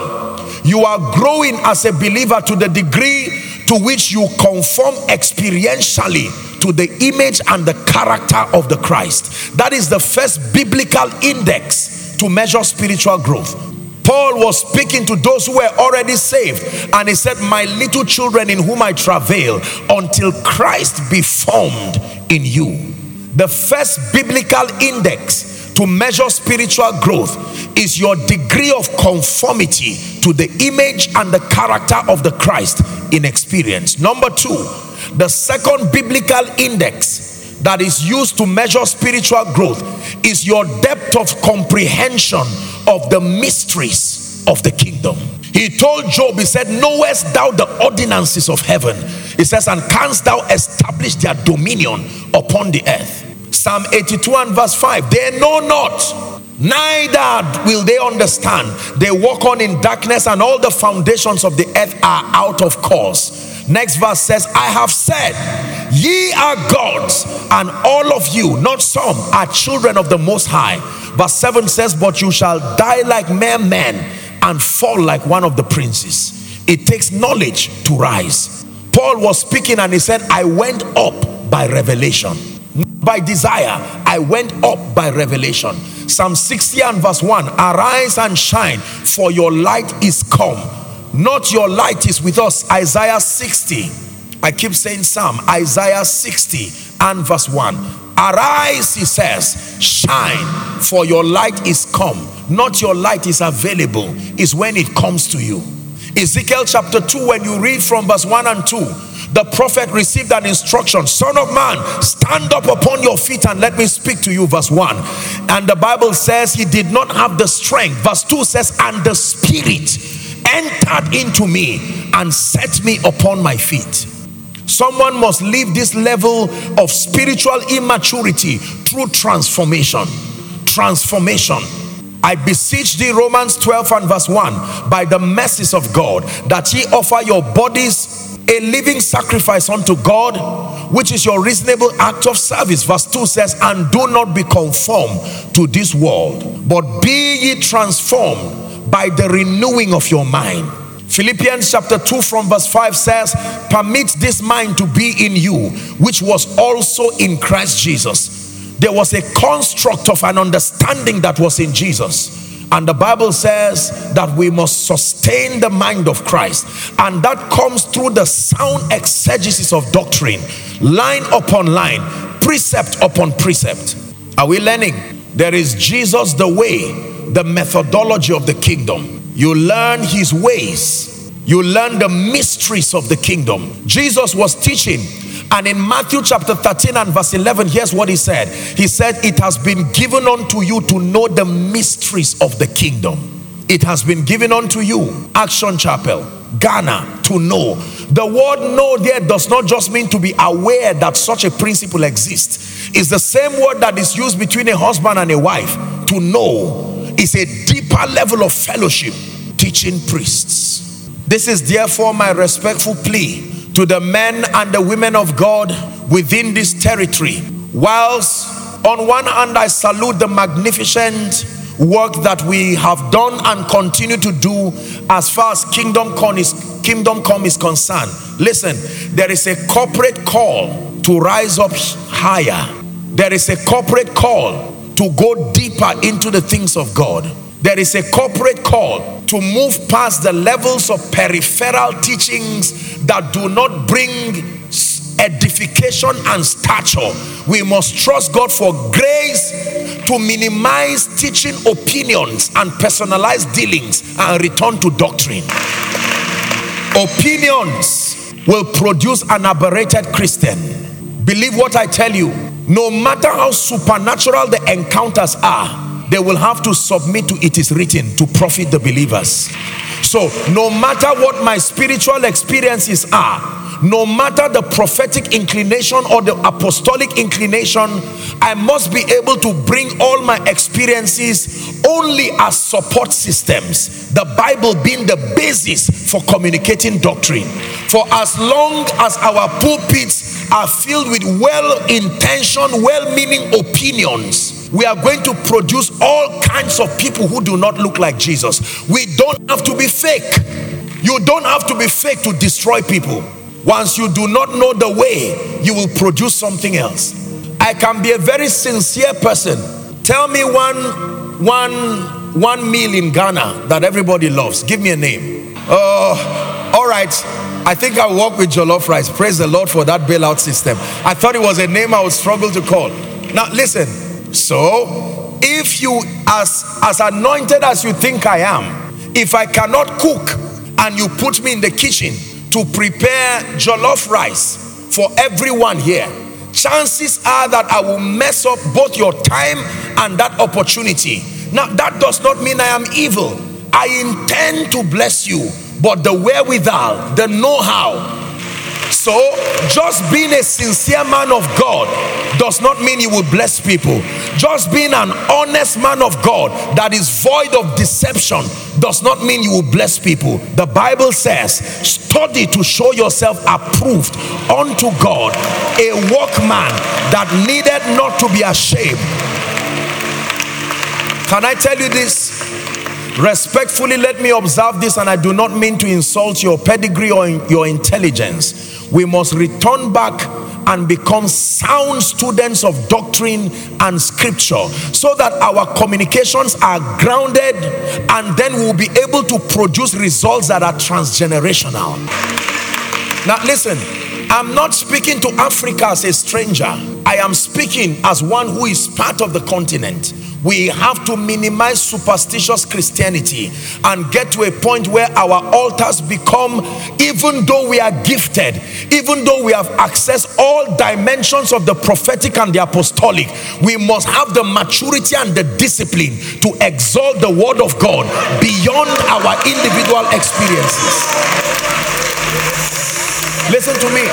you are growing as a believer to the degree to which you conform experientially to the image and the character of the Christ. That is the first biblical index to measure spiritual growth. Paul was speaking to those who were already saved, and he said, My little children in whom I travail, until Christ be formed in you. The first biblical index to measure spiritual growth is your degree of conformity to the image and the character of the Christ in experience. Number two, the second biblical index that is used to measure spiritual growth is your depth of comprehension of the mysteries of the kingdom. He told Job, He said, Knowest thou the ordinances of heaven? He says, And canst thou establish their dominion upon the earth? Psalm 82 and verse 5 They know not, neither will they understand. They walk on in darkness, and all the foundations of the earth are out of course. Next verse says, I have said, Ye are gods, and all of you, not some, are children of the Most High. Verse 7 says, But you shall die like mere men and fall like one of the princes. It takes knowledge to rise. Paul was speaking and he said, I went up by revelation. By desire, I went up by revelation. Psalm 60 and verse 1 Arise and shine, for your light is come. Not your light is with us. Isaiah 60. I keep saying Psalm, Isaiah 60 and verse 1. Arise, he says, shine, for your light is come. Not your light is available, is when it comes to you. Ezekiel chapter 2, when you read from verse 1 and 2, the prophet received an instruction Son of man, stand up upon your feet and let me speak to you. Verse 1. And the Bible says he did not have the strength. Verse 2 says, And the Spirit entered into me and set me upon my feet. Someone must leave this level of spiritual immaturity through transformation. Transformation. I beseech thee, Romans 12 and verse 1, by the mercies of God, that ye offer your bodies a living sacrifice unto God, which is your reasonable act of service. Verse 2 says, And do not be conformed to this world, but be ye transformed by the renewing of your mind. Philippians chapter 2 from verse 5 says, Permit this mind to be in you, which was also in Christ Jesus there was a construct of an understanding that was in Jesus. And the Bible says that we must sustain the mind of Christ. And that comes through the sound exegesis of doctrine, line upon line, precept upon precept. Are we learning? There is Jesus the way, the methodology of the kingdom. You learn his ways, you learn the mysteries of the kingdom. Jesus was teaching and in Matthew chapter 13 and verse 11, here's what he said He said, It has been given unto you to know the mysteries of the kingdom. It has been given unto you, Action Chapel, Ghana, to know. The word know there does not just mean to be aware that such a principle exists. It's the same word that is used between a husband and a wife. To know is a deeper level of fellowship, teaching priests. This is therefore my respectful plea to the men and the women of God within this territory. Whilst on one hand, I salute the magnificent work that we have done and continue to do as far as kingdom come is, kingdom come is concerned. Listen, there is a corporate call to rise up higher. There is a corporate call to go deeper into the things of God. There is a corporate call to move past the levels of peripheral teachings that do not bring edification and stature. We must trust God for grace to minimize teaching opinions and personalized dealings and return to doctrine. Opinions will produce an aberrated Christian. Believe what I tell you. No matter how supernatural the encounters are, they will have to submit to it is written to profit the believers. So, no matter what my spiritual experiences are, no matter the prophetic inclination or the apostolic inclination, I must be able to bring all my experiences only as support systems. The Bible being the basis for communicating doctrine. For as long as our pulpits are filled with well intentioned, well meaning opinions, we are going to produce all kinds of people who do not look like Jesus. We don't have to be fake. You don't have to be fake to destroy people. Once you do not know the way, you will produce something else. I can be a very sincere person. Tell me one, one, one meal in Ghana that everybody loves. Give me a name. Oh, all right. I think I'll work with jollof rice. Praise the Lord for that bailout system. I thought it was a name I would struggle to call. Now, listen. So, if you, as, as anointed as you think I am, if I cannot cook and you put me in the kitchen to prepare jollof rice for everyone here, chances are that I will mess up both your time and that opportunity. Now, that does not mean I am evil. I intend to bless you, but the wherewithal, the know how, so, just being a sincere man of God does not mean you will bless people. Just being an honest man of God that is void of deception does not mean you will bless people. The Bible says, study to show yourself approved unto God, a workman that needed not to be ashamed. Can I tell you this? Respectfully, let me observe this, and I do not mean to insult your pedigree or your intelligence. We must return back and become sound students of doctrine and scripture so that our communications are grounded and then we'll be able to produce results that are transgenerational. Now, listen, I'm not speaking to Africa as a stranger, I am speaking as one who is part of the continent we have to minimize superstitious Christianity and get to a point where our altars become, even though we are gifted, even though we have accessed all dimensions of the prophetic and the apostolic, we must have the maturity and the discipline to exalt the word of God beyond our individual experiences. Listen to me.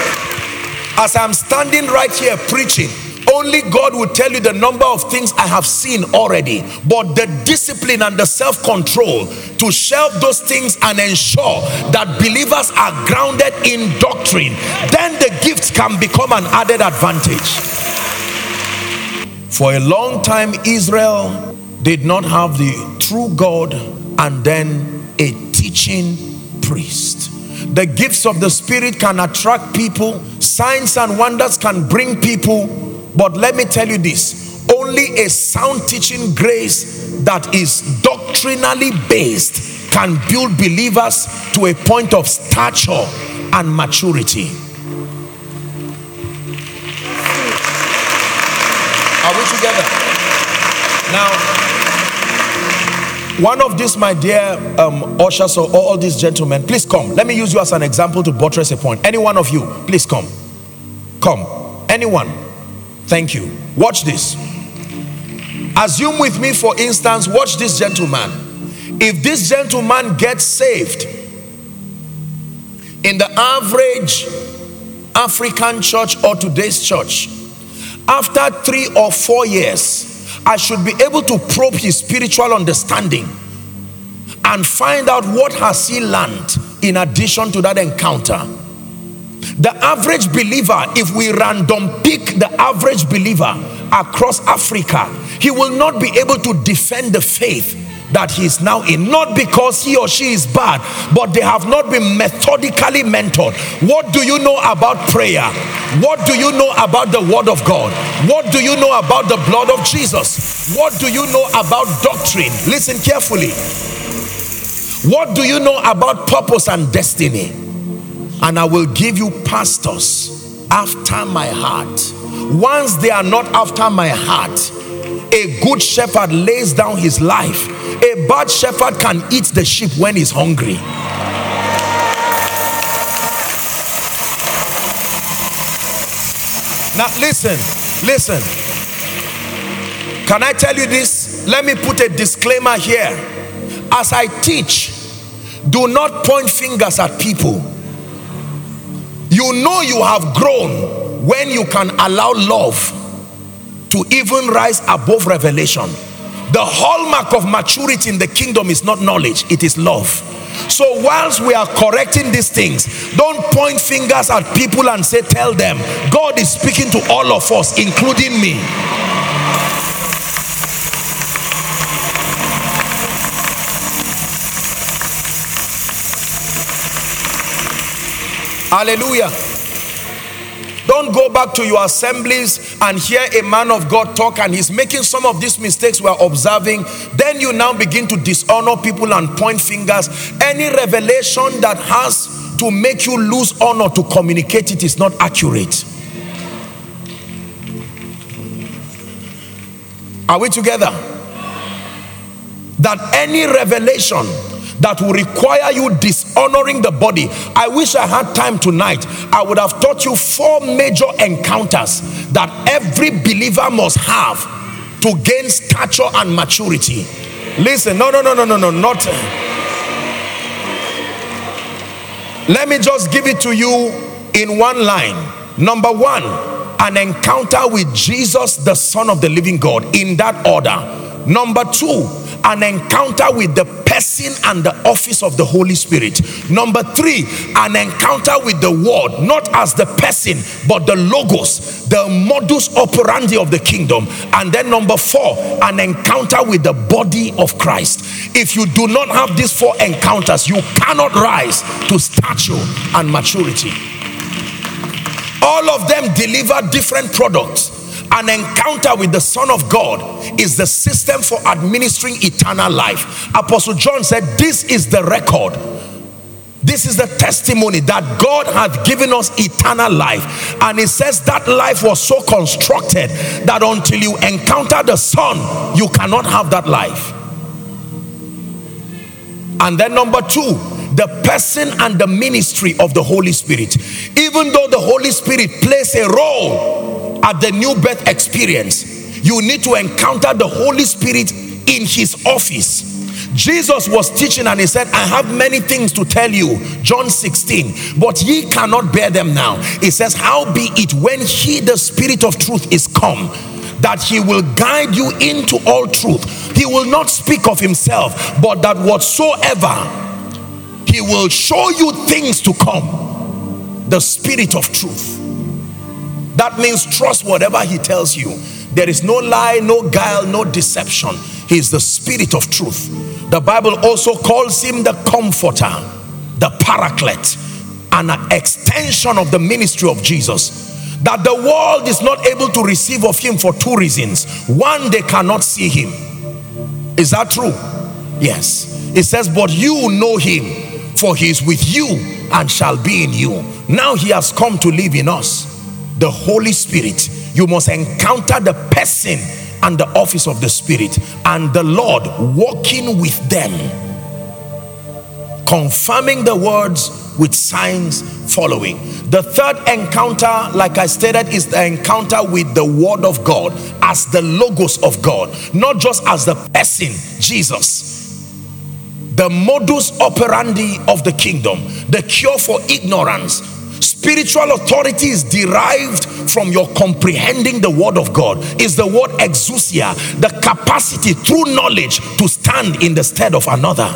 As I'm standing right here preaching, only God will tell you the number of things I have seen already. But the discipline and the self control to shelve those things and ensure that believers are grounded in doctrine, then the gifts can become an added advantage. For a long time, Israel did not have the true God and then a teaching priest. The gifts of the Spirit can attract people, signs and wonders can bring people but let me tell you this only a sound teaching grace that is doctrinally based can build believers to a point of stature and maturity. Are we together? Now, one of these, my dear um, ushers or all these gentlemen, please come. Let me use you as an example to buttress a point. Any one of you, please come. Come. Anyone. Thank you. Watch this. Assume with me, for instance, watch this gentleman. If this gentleman gets saved in the average African church or today's church, after three or four years, I should be able to probe his spiritual understanding and find out what has he learned in addition to that encounter the average believer, if we random pick the average believer across Africa, he will not be able to defend the faith that he is now in. Not because he or she is bad but they have not been methodically mentored. What do you know about prayer? What do you know about the word of god? What do you know about the blood of jesus? What do you know about doctrine? Listen carefully. What do you know about purpose and destiny and I will give you pastors after my heart. Once they are not after my heart, a good shepherd lays down his life. A bad shepherd can eat the sheep when he's hungry. Now, listen, listen. Can I tell you this? Let me put a disclaimer here. As I teach, do not point fingers at people you know you have grown when you can allow love to even rise above revelation. The hallmark of maturity in the kingdom is not knowledge, it is love. So, whilst we are correcting these things, don't point fingers at people and say, Tell them, God is speaking to all of us, including me. Hallelujah. Don't go back to your assemblies and hear a man of God talk and he's making some of these mistakes we're observing. Then you now begin to dishonor people and point fingers. Any revelation that has to make you lose honor to communicate it is not accurate. Are we together? That any revelation that will require you dishonoring the body. I wish I had time tonight. I would have taught you four major encounters that every believer must have to gain stature and maturity. Listen, no, no, no, no, no, no, not. Let me just give it to you in one line. Number one, an encounter with Jesus, the Son of the living God, in that order. Number two, an encounter with the person and the office of the Holy Spirit. Number three, an encounter with the word, not as the person, but the logos, the modus operandi of the kingdom. And then number four, an encounter with the body of Christ. If you do not have these four encounters, you cannot rise to stature and maturity. All of them deliver different products. An encounter with the Son of God is the system for administering eternal life. Apostle John said, This is the record this is the testimony that God hath given us eternal life. And it says that life was so constructed that until you encounter the Son, you cannot have that life. And then, number two, the person and the ministry of the Holy Spirit. Even though the Holy Spirit plays a role at the new birth experience, you need to encounter the Holy Spirit in his office Jesus was teaching and he said, I have many things to tell you. John 16, but ye cannot bear them now. He says, How be it when he, the Spirit of truth, is come, that he will guide you into all truth. He will not speak of himself, but that whatsoever he will show you things to come. The Spirit of truth. That means trust whatever he tells you. There is no lie, no guile, no deception. He is the Spirit of truth. The Bible also calls him the comforter, the paraclete, an extension of the ministry of Jesus. That the world is not able to receive of him for two reasons. One, they cannot see him. Is that true? Yes. It says, But you know him, for he is with you and shall be in you. Now he has come to live in us. The Holy Spirit. You must encounter the person and the office of the Spirit, and the Lord walking with them, confirming the words with signs following. The third encounter, like I stated, is the encounter with the Word of God as the Logos of God, not just as the person, Jesus. The modus operandi of the kingdom, the cure for ignorance, Spiritual authority is derived from your comprehending the word of God. Is the word exousia, the capacity through knowledge to stand in the stead of another.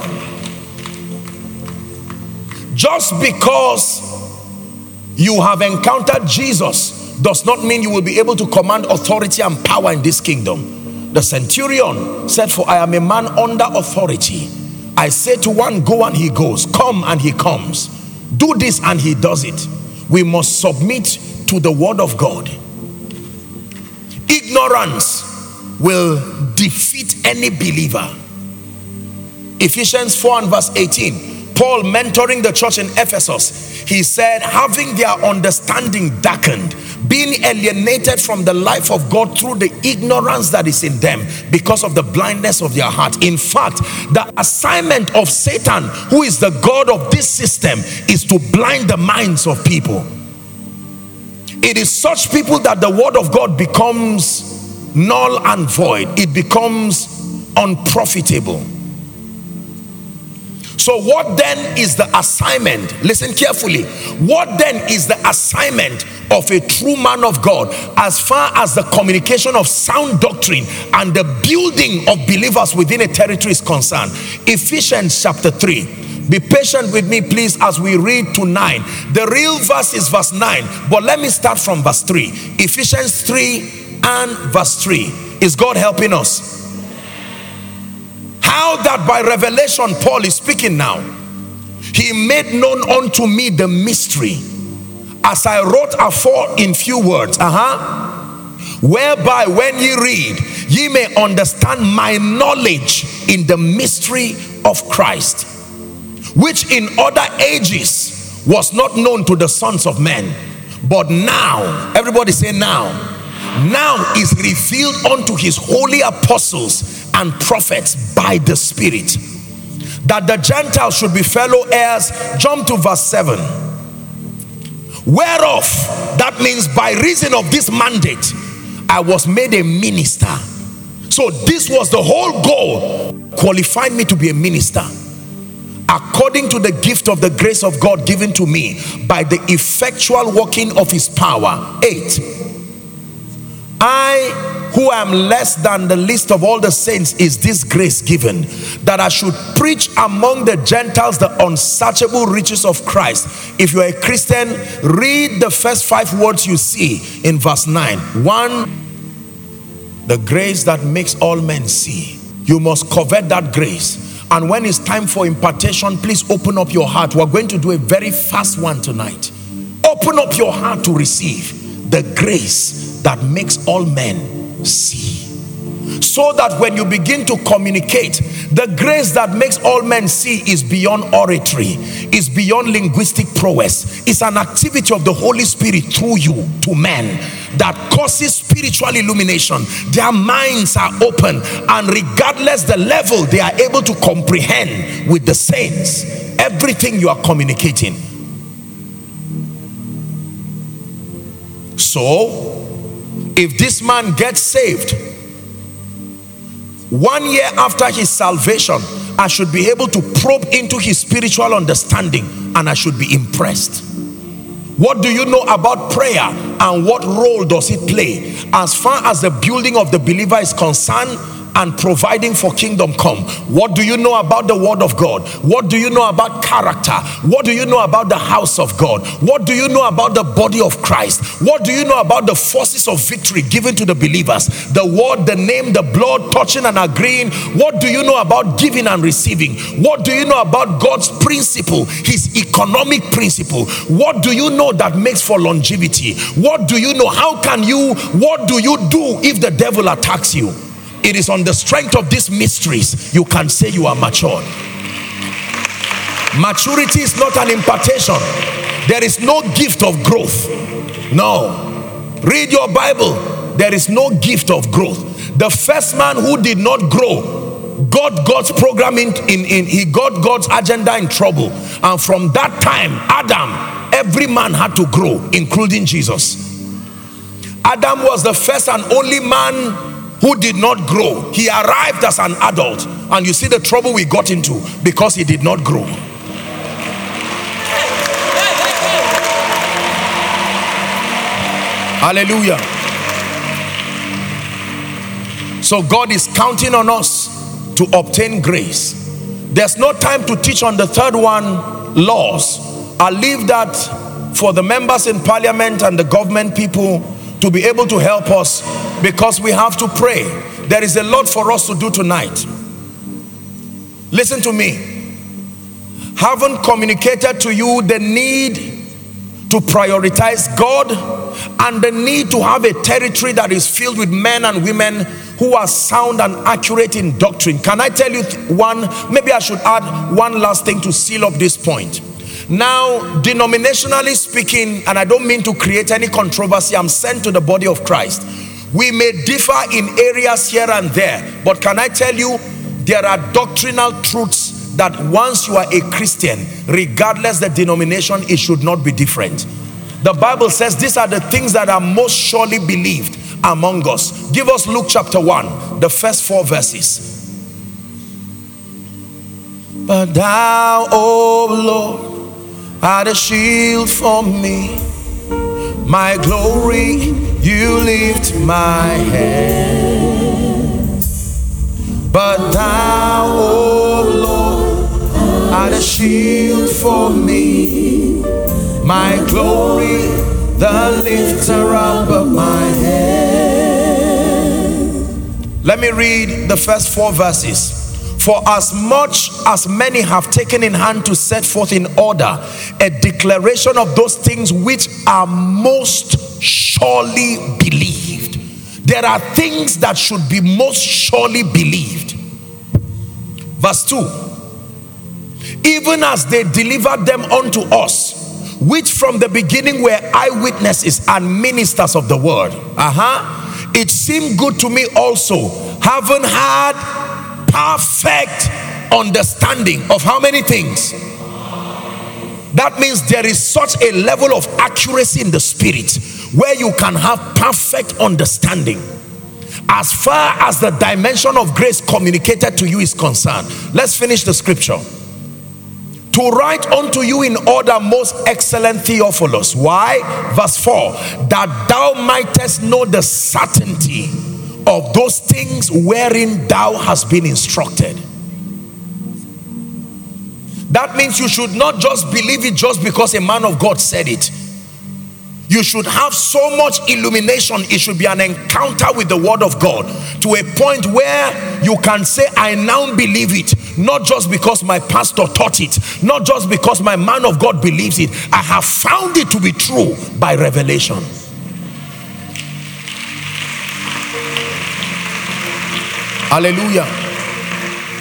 Just because you have encountered Jesus does not mean you will be able to command authority and power in this kingdom. The centurion said, For I am a man under authority. I say to one, Go and he goes, come and he comes. Do this and he does it we must submit to the word of God. Ignorance will defeat any believer. Ephesians 4 and verse 18. Paul mentoring the church in Ephesus, he said, having their understanding darkened, being alienated from the life of God through the ignorance that is in them because of the blindness of their heart. In fact, the assignment of Satan, who is the God of this system, is to blind the minds of people. It is such people that the word of God becomes null and void, it becomes unprofitable. So, what then is the assignment? Listen carefully. What then is the assignment of a true man of God as far as the communication of sound doctrine and the building of believers within a territory is concerned? Ephesians chapter 3. Be patient with me, please, as we read to 9. The real verse is verse 9, but let me start from verse 3. Ephesians 3 and verse 3. Is God helping us? How that by revelation, Paul is speaking now. He made known unto me the mystery, as I wrote afore in few words. Uh huh. Whereby, when ye read, ye may understand my knowledge in the mystery of Christ, which in other ages was not known to the sons of men, but now, everybody say now, now is revealed unto his holy apostles and prophets by the Spirit. That the Gentiles should be fellow heirs. Jump to verse 7. Whereof, that means by reason of this mandate, I was made a minister. So, this was the whole goal, qualified me to be a minister according to the gift of the grace of God given to me by the effectual working of his power. 8. I who am less than the least of all the saints, is this grace given that I should preach among the Gentiles the unsearchable riches of Christ. If you're a Christian, read the first five words you see in verse 9. One, the grace that makes all men see. You must covet that grace. And when it's time for impartation, please open up your heart. We're going to do a very fast one tonight Open up your heart to receive the grace that makes all men see. So that when you begin to communicate, the grace that makes all men see is beyond oratory, is beyond linguistic prowess. It's an activity of the Holy Spirit through you to men that causes spiritual illumination. Their minds are open, and regardless the level, they are able to comprehend with the saints everything you are communicating. So, if this man gets saved, one year after his salvation, I should be able to probe into his spiritual understanding and I should be impressed. What do you know about prayer and what role does it play as far as the building of the believer is concerned? And providing for kingdom come. What do you know about the word of God? What do you know about character? What do you know about the house of God? What do you know about the body of Christ? What do you know about the forces of victory given to the believers? The word, the name, the blood, touching and agreeing. What do you know about giving and receiving? What do you know about God's principle, his economic principle? What do you know that makes for longevity? What do you know? How can you, what do you do if the devil attacks you? It is on the strength of these mysteries you can say you are matured. Maturity is not an impartation. There is no gift of growth. No. Read your Bible. There is no gift of growth. The first man who did not grow got God's program in, in, in he got God's agenda in trouble. And from that time, Adam, every man had to grow, including Jesus. Adam was the first and only man who did not grow. He arrived as an adult, and you see the trouble we got into because he did not grow. Hallelujah. So God is counting on us to obtain grace. There's no time to teach on the third one, laws. I'll leave that for the members in parliament and the government people to be able to help us because we have to pray. There is a lot for us to do tonight. Listen to me. Haven't communicated to you the need to prioritize God and the need to have a territory that is filled with men and women who are sound and accurate in doctrine. Can I tell you one? Maybe I should add one last thing to seal up this point. Now, denominationally speaking, and I don't mean to create any controversy, I'm sent to the body of Christ. We may differ in areas here and there, but can I tell you, there are doctrinal truths that once you are a Christian, regardless the denomination, it should not be different. The Bible says these are the things that are most surely believed among us. Give us Luke chapter 1, the first four verses. But thou, O Lord, art the shield for me. My glory, you lift my head. But thou, O Lord, art a shield for me. My glory, the lifter up of my head. Let me read the first four verses. For as much as many have taken in hand to set forth in order a declaration of those things which are most surely believed. There are things that should be most surely believed. Verse 2 Even as they delivered them unto us, which from the beginning were eyewitnesses and ministers of the word. Uh huh. It seemed good to me also, having had perfect understanding of how many things? That means there is such a level of accuracy in the spirit where you can have perfect understanding. As far as the dimension of grace communicated to you is concerned let's finish the scripture. To write unto you in order most excellent Theophilus. Why? Verse 4 that thou mightest know the certainty of those things wherein thou hast been instructed. That means you should not just believe it just because a man of God said it. You should have so much illumination. It should be an encounter with the word of God to a point where you can say, I now believe it. not just because my pastor taught it, not just because my man of God believes it. I have found it to be true by revelation. Hallelujah.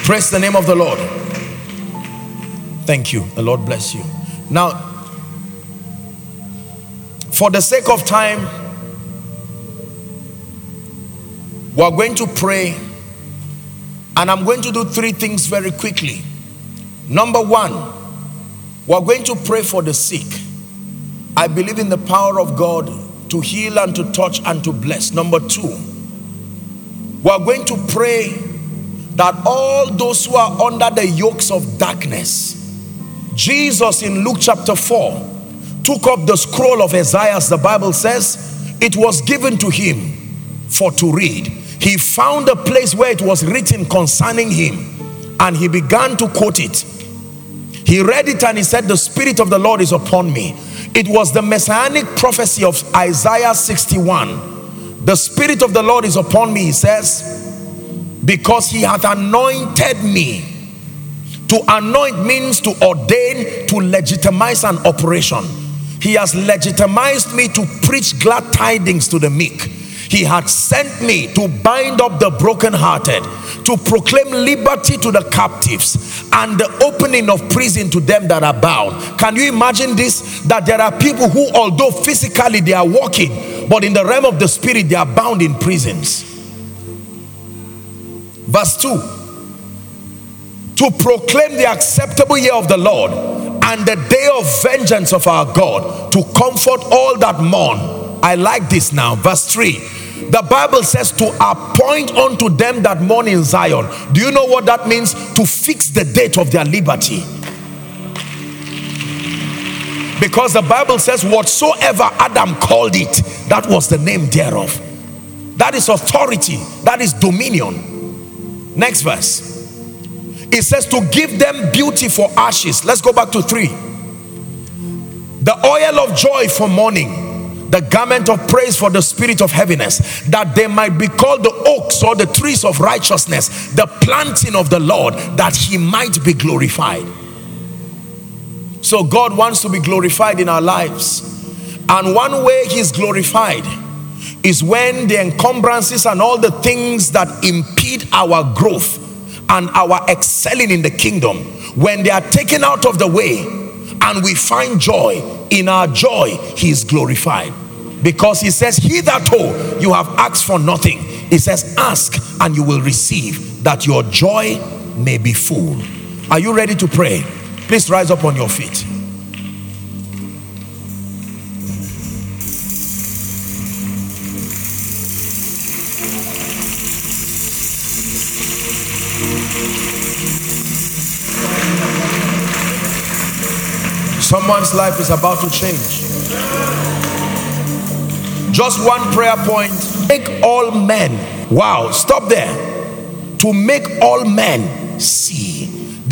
Praise the name of the Lord. Thank you. The Lord bless you. Now, for the sake of time, we're going to pray and I'm going to do three things very quickly. Number one, we're going to pray for the sick. I believe in the power of God to heal and to touch and to bless. Number two, we're going to pray that all those who are under the yokes of darkness, Jesus in Luke chapter 4 took up the scroll of Isaiah, the Bible says, it was given to him for to read he found a place where it was written concerning him and he began to quote it. He read it and he said, the Spirit of the Lord is upon me. It was the messianic prophecy of Isaiah 61. The Spirit of the Lord is upon me, he says, because he hath anointed me. To anoint means to ordain, to legitimize an operation. He has legitimized me to preach glad tidings to the meek he had sent me to bind up the brokenhearted, to proclaim liberty to the captives, and the opening of prison to them that are bound. Can you imagine this? That there are people who, although physically they are walking, but in the realm of the spirit, they are bound in prisons. Verse 2 To proclaim the acceptable year of the Lord and the day of vengeance of our God, to comfort all that mourn. I like this now. Verse 3 the Bible says to appoint unto them that mourn in Zion. Do you know what that means? To fix the date of their liberty. Because the Bible says, whatsoever Adam called it, that was the name thereof. That is authority, that is dominion. Next verse. It says to give them beauty for ashes. Let's go back to three. The oil of joy for mourning the garment of praise for the spirit of heaviness, that they might be called the oaks or the trees of righteousness, the planting of the Lord, that he might be glorified. So God wants to be glorified in our lives. And one way he's glorified is when the encumbrances and all the things that impede our growth and our excelling in the kingdom, when they are taken out of the way and we find joy, in our joy, he is glorified. Because he says hitherto oh, you have asked for nothing. He says ask and you will receive that your joy may be full. Are you ready to pray please rise up on your feet someone's life is about to change just one prayer point. Make all men. Wow, stop there. To make all men see.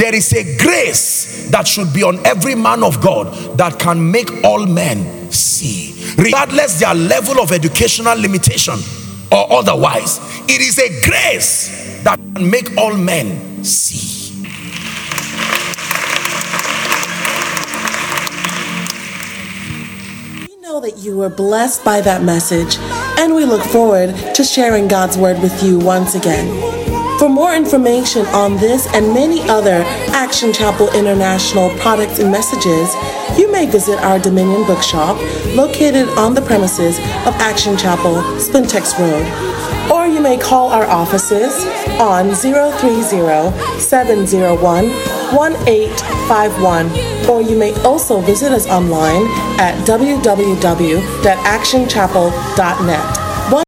There is a grace that should be on every man of God that can make all men see. Regardless their level of educational limitation or otherwise. It is a grace that can make all men see. We know that you were blessed by that message, and we look forward to sharing God's Word with you once again. For more information on this and many other Action Chapel International products and messages, you may visit our Dominion Bookshop located on the premises of Action Chapel, Spintex Road. Or you may call our offices on 030 701 1851 or you may also visit us online at www.actionchapel.net.